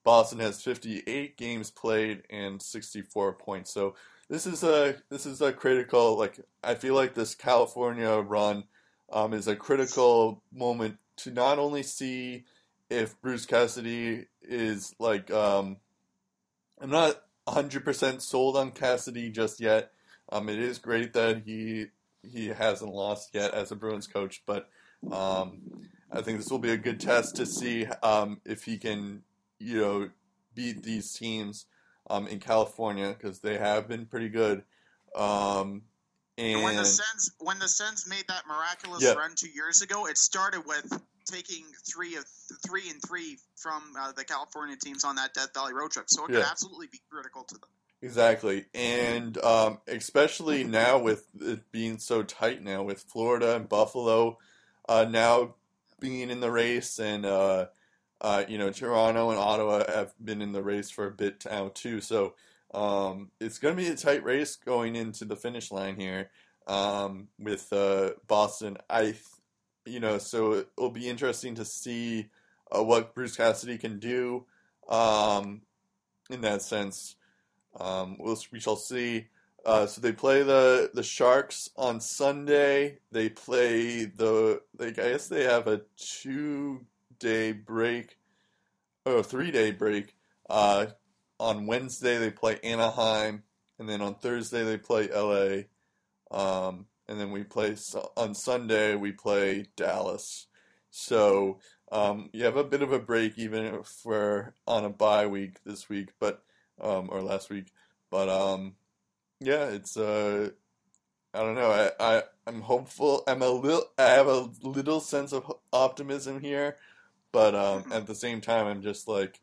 Boston has 58 games played and 64 points. So this is a this is a critical like I feel like this California run um, is a critical moment to not only see if Bruce Cassidy is like um, I'm not 100% sold on Cassidy just yet. Um, it is great that he he hasn't lost yet as a Bruins coach, but um, I think this will be a good test to see um, if he can, you know, beat these teams um, in California because they have been pretty good. Um, and
when the Sens when the Sens made that miraculous
Yeah.
run two years ago, it started with taking three of three and three from uh, the California teams on that Death Valley road trip. So it could absolutely be critical to them.
Exactly, and um, especially now with it being so tight now with Florida and Buffalo uh, now being in the race, and uh, uh, you know Toronto and Ottawa have been in the race for a bit now too. So um, it's going to be a tight race going into the finish line here um, with uh, Boston. I, you know, so it'll be interesting to see uh, what Bruce Cassidy can do um, in that sense. Um, we'll, we shall see. Uh, so they play the the Sharks on Sunday. They play the. They, I guess they have a two day break, or three day break. Uh, on Wednesday they play Anaheim, and then on Thursday they play LA. Um, and then we play on Sunday we play Dallas. So um, you have a bit of a break even if we're on a bye week this week, but um, or last week. But um, yeah, it's uh, I don't know. I, I I'm hopeful. I'm a little. I have a little sense of optimism here, but um, at the same time, I'm just like,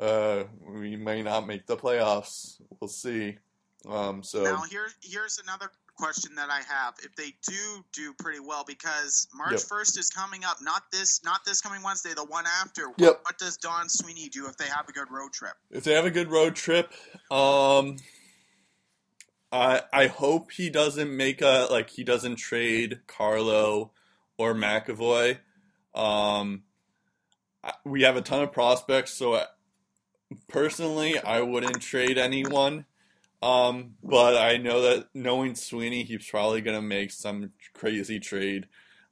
uh, we may not make the playoffs. We'll see. Um, so
Now here here's another question that I have. If they do do pretty well, because March
Yep.
first is coming up, not this not this coming Wednesday, the one after.
Yep.
What does Don Sweeney do if they have a good road trip?
if they have a good road trip, um, I I hope he doesn't make a like he doesn't trade Carlo or McAvoy. Um, we have a ton of prospects, so I, personally, I wouldn't trade anyone. Um, but I know that knowing Sweeney, he's probably gonna make some crazy trade.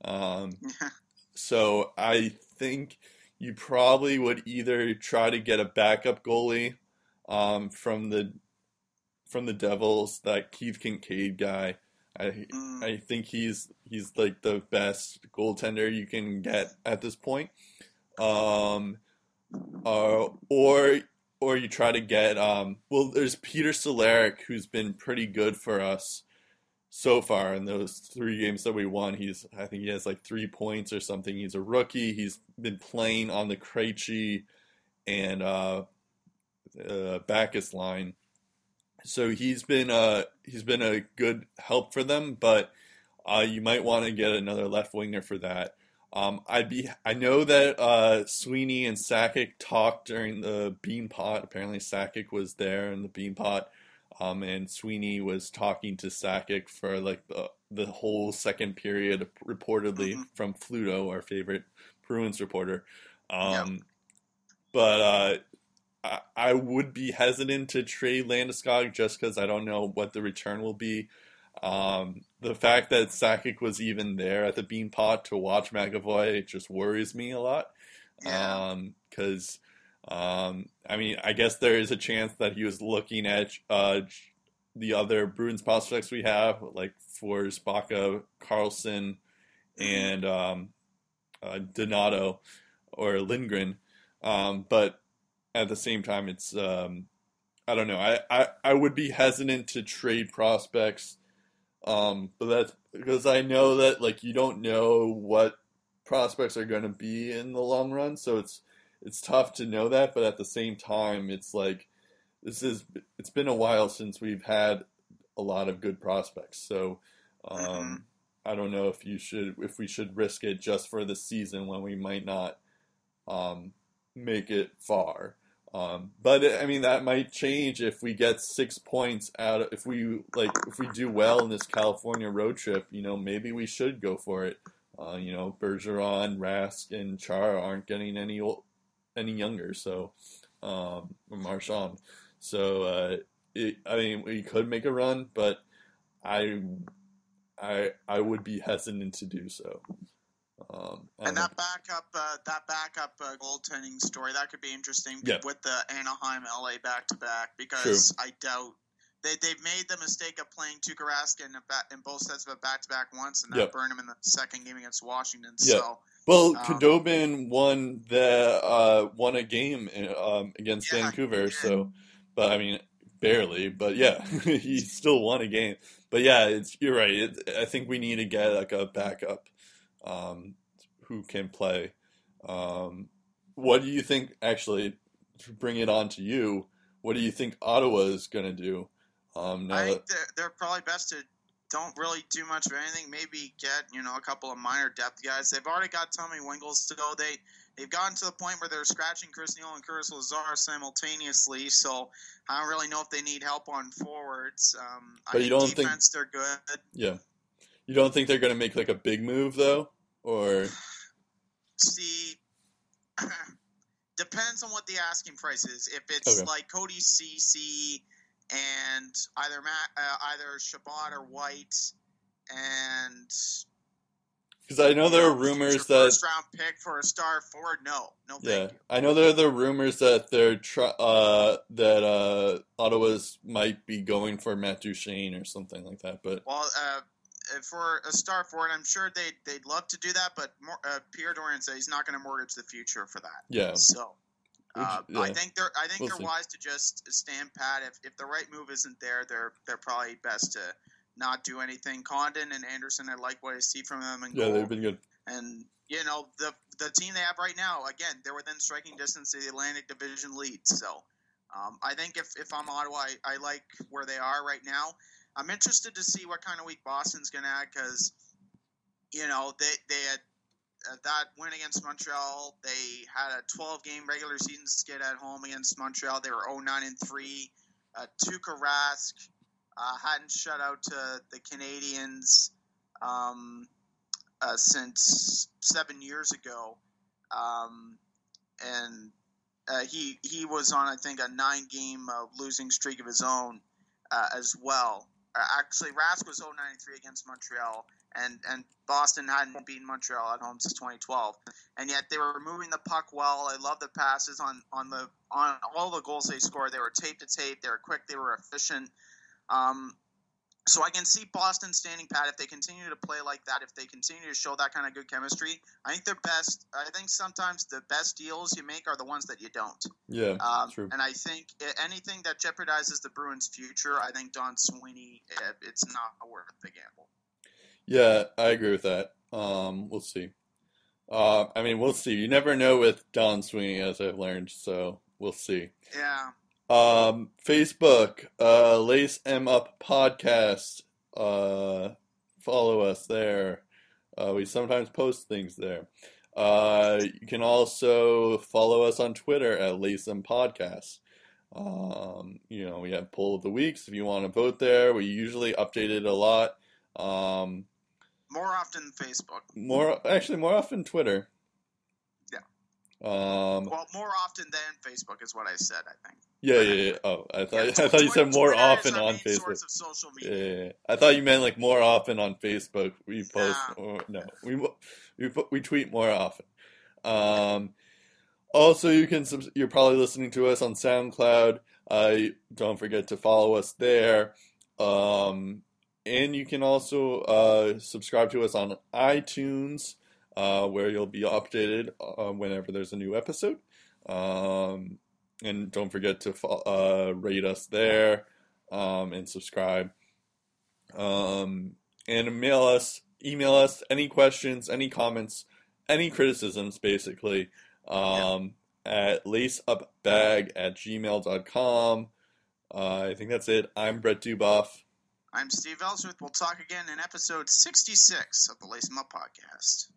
Um, so I think you probably would either try to get a backup goalie um, from the from the Devils, that Keith Kinkaid guy. I
Mm,
I think he's he's like the best goaltender you can get at this point. Um, uh, or or you try to get um, well, there's Peter Cehlarik who's been pretty good for us so far in those three games that we won. He's I think he has like three points or something. He's a rookie. He's been playing on the Krejci and uh, uh, Backes line, so he's been uh he's been a good help for them. But uh, you might want to get another left winger for that. Um, I'd be I know that uh, Sweeney and Sakic talked during the Bean Pot. Apparently Sakic was there in the Bean Pot. Um, and Sweeney was talking to Sakic for like the, the whole second period, reportedly
Mhm.
from Fluto, our favorite Bruins reporter.
Yeah.
Um, But uh, I, I would be hesitant to trade Landeskog just because I don't know what the return will be. Um, the fact that Sakic was even there at the Bean Pot to watch McAvoy just worries me a lot.
Yeah.
Because, um, I mean, I guess there is a chance that he was looking at uh, the other Bruins prospects we have, like for Spaka, Karlsson, and um, uh, Donato or Lindgren. Um, but at the same time, it's um, I don't know. I, I, I would be hesitant to trade prospects, um, but that's because I know that like you don't know what prospects are going to be in the long run, so it's it's tough to know that. But at the same time, it's like this is it's been a while since we've had a lot of good prospects, so. Um,
Mhm.
I don't know if you should if we should risk it just for the season when we might not um, make it far. Um, but I mean that might change if we get six points out. Of, if we like, if we do well in this California road trip, you know, maybe we should go for it. Uh, you know, Bergeron, Rask, and Chara aren't getting any old, any younger, so um, Marchand. So uh, it, I mean, we could make a run, but I, I, I would be hesitant to do so. Um,
And that backup, uh, that backup uh, goaltending story that could be interesting
Yeah.
with the Anaheim LA back to back because I doubt they they've made the mistake of playing Tuukka in, in both sets of a back to back once and that
Yep.
burned him in the second game against Washington.
Yeah.
So
Well,
Um,
won the uh, won a game um, against
Yeah,
Vancouver, so but I mean barely, but yeah, he still won a game. But yeah, it's you're right. It, I think we need to get like a backup um, who can play. Um, what do you think? Actually, to bring it on to you, what do you think Ottawa is going to do? Um,
I think they're, they're probably best to don't really do much of anything. Maybe get you know a couple of minor depth guys. They've already got Tommy Wingels still. They they've gotten to the point where they're scratching Chris Neil and Curtis Lazar simultaneously. So I don't really know if they need help on forwards. Um, I
But you don't think-
defense they're good.
yeah, you don't think they're going to make like a big move though, or
See. Depends on what the asking price is. If it's
Okay.
like Cody Ceci and either Matt, uh, either Chabot or White, and
because I know there are rumors that
first round pick for a star forward. No, no, thank
Yeah,
you.
I know there are the rumors that they're try, uh, that uh, Ottawa's might be going for Matt Duchene or something like that. But
Well, uh, for a star forward, I'm sure they would they'd love to do that, but more, uh, Pierre Dorion said he's not going to mortgage the future for that.
yeah,
So. Uh,
Which-
I think they're. I think
We'll
they're
see.
wise to just stand pat. If, if the right move isn't there, they're they're probably best to not do anything. Condon and Anderson, I like what I see from them. And
yeah, they've been good.
And you know the the team they have right now, again, they're within striking distance of the Atlantic Division lead. So um, I think if, if I'm Ottawa, I, I like where they are right now. I'm interested to see what kind of week Boston's going to add because you know they they had uh, that win against Montreal. They had a 12 game regular season skid at home against Montreal. They were 0 09 and three. Uh, Tuukka Rask uh, hadn't shut out to the Canadiens um, uh, since seven years ago, um, and uh, he he was on I think a nine game uh, losing streak of his own uh, as well. Uh, actually, Rask was 093 against Montreal, and and Boston hadn't beaten Montreal at home since 2012, and yet they were moving the puck well. I love the passes on on the on all the goals they scored. They were tape to tape. They were quick. They were efficient. Um, so I can see Boston standing pat if they continue to play like that. If they continue to show that kind of good chemistry, I think their best. I think sometimes the best deals you make are the ones that you don't.
Yeah,
Um,
true.
and I think anything that jeopardizes the Bruins' future, I think Don Sweeney, it's not worth the gamble.
Yeah, I agree with that. Um, we'll see. Uh, I mean, we'll see. You never know with Don Sweeney, as I've learned. So we'll see.
Yeah,
Um, Facebook, uh, Lace 'em Up Podcast. Uh, follow us there. Uh, we sometimes post things there. Uh, you can also follow us on Twitter at Lace M Podcast. Um, you know, we have poll of the weeks if you want to vote there. We usually update it a lot. Um,
more often Facebook.
more actually, more often Twitter. Um,
Well, more often than Facebook is what I said. I think.
yeah, yeah, yeah. Oh, I thought
Yeah,
I thought you said more
Twitter
often on Facebook.
Social
Yeah,
media.
yeah, yeah. I thought you meant like more often on Facebook. We post,
Nah.
or no, we we we tweet more often. Um, also, you can you're probably listening to us on SoundCloud. Uh, don't forget to follow us there. Um, and you can also uh, subscribe to us on iTunes, uh, where you'll be updated uh, whenever there's a new episode. Um, and don't forget to uh, rate us there um, and subscribe. Um, and mail us, email us any questions, any comments, any criticisms, basically, um, at laceupbag at gmail.com. Uh, I think that's it. I'm Brett Duboff.
I'm Steve Ellsworth. We'll talk again in episode 66 of the Lace 'em Up podcast.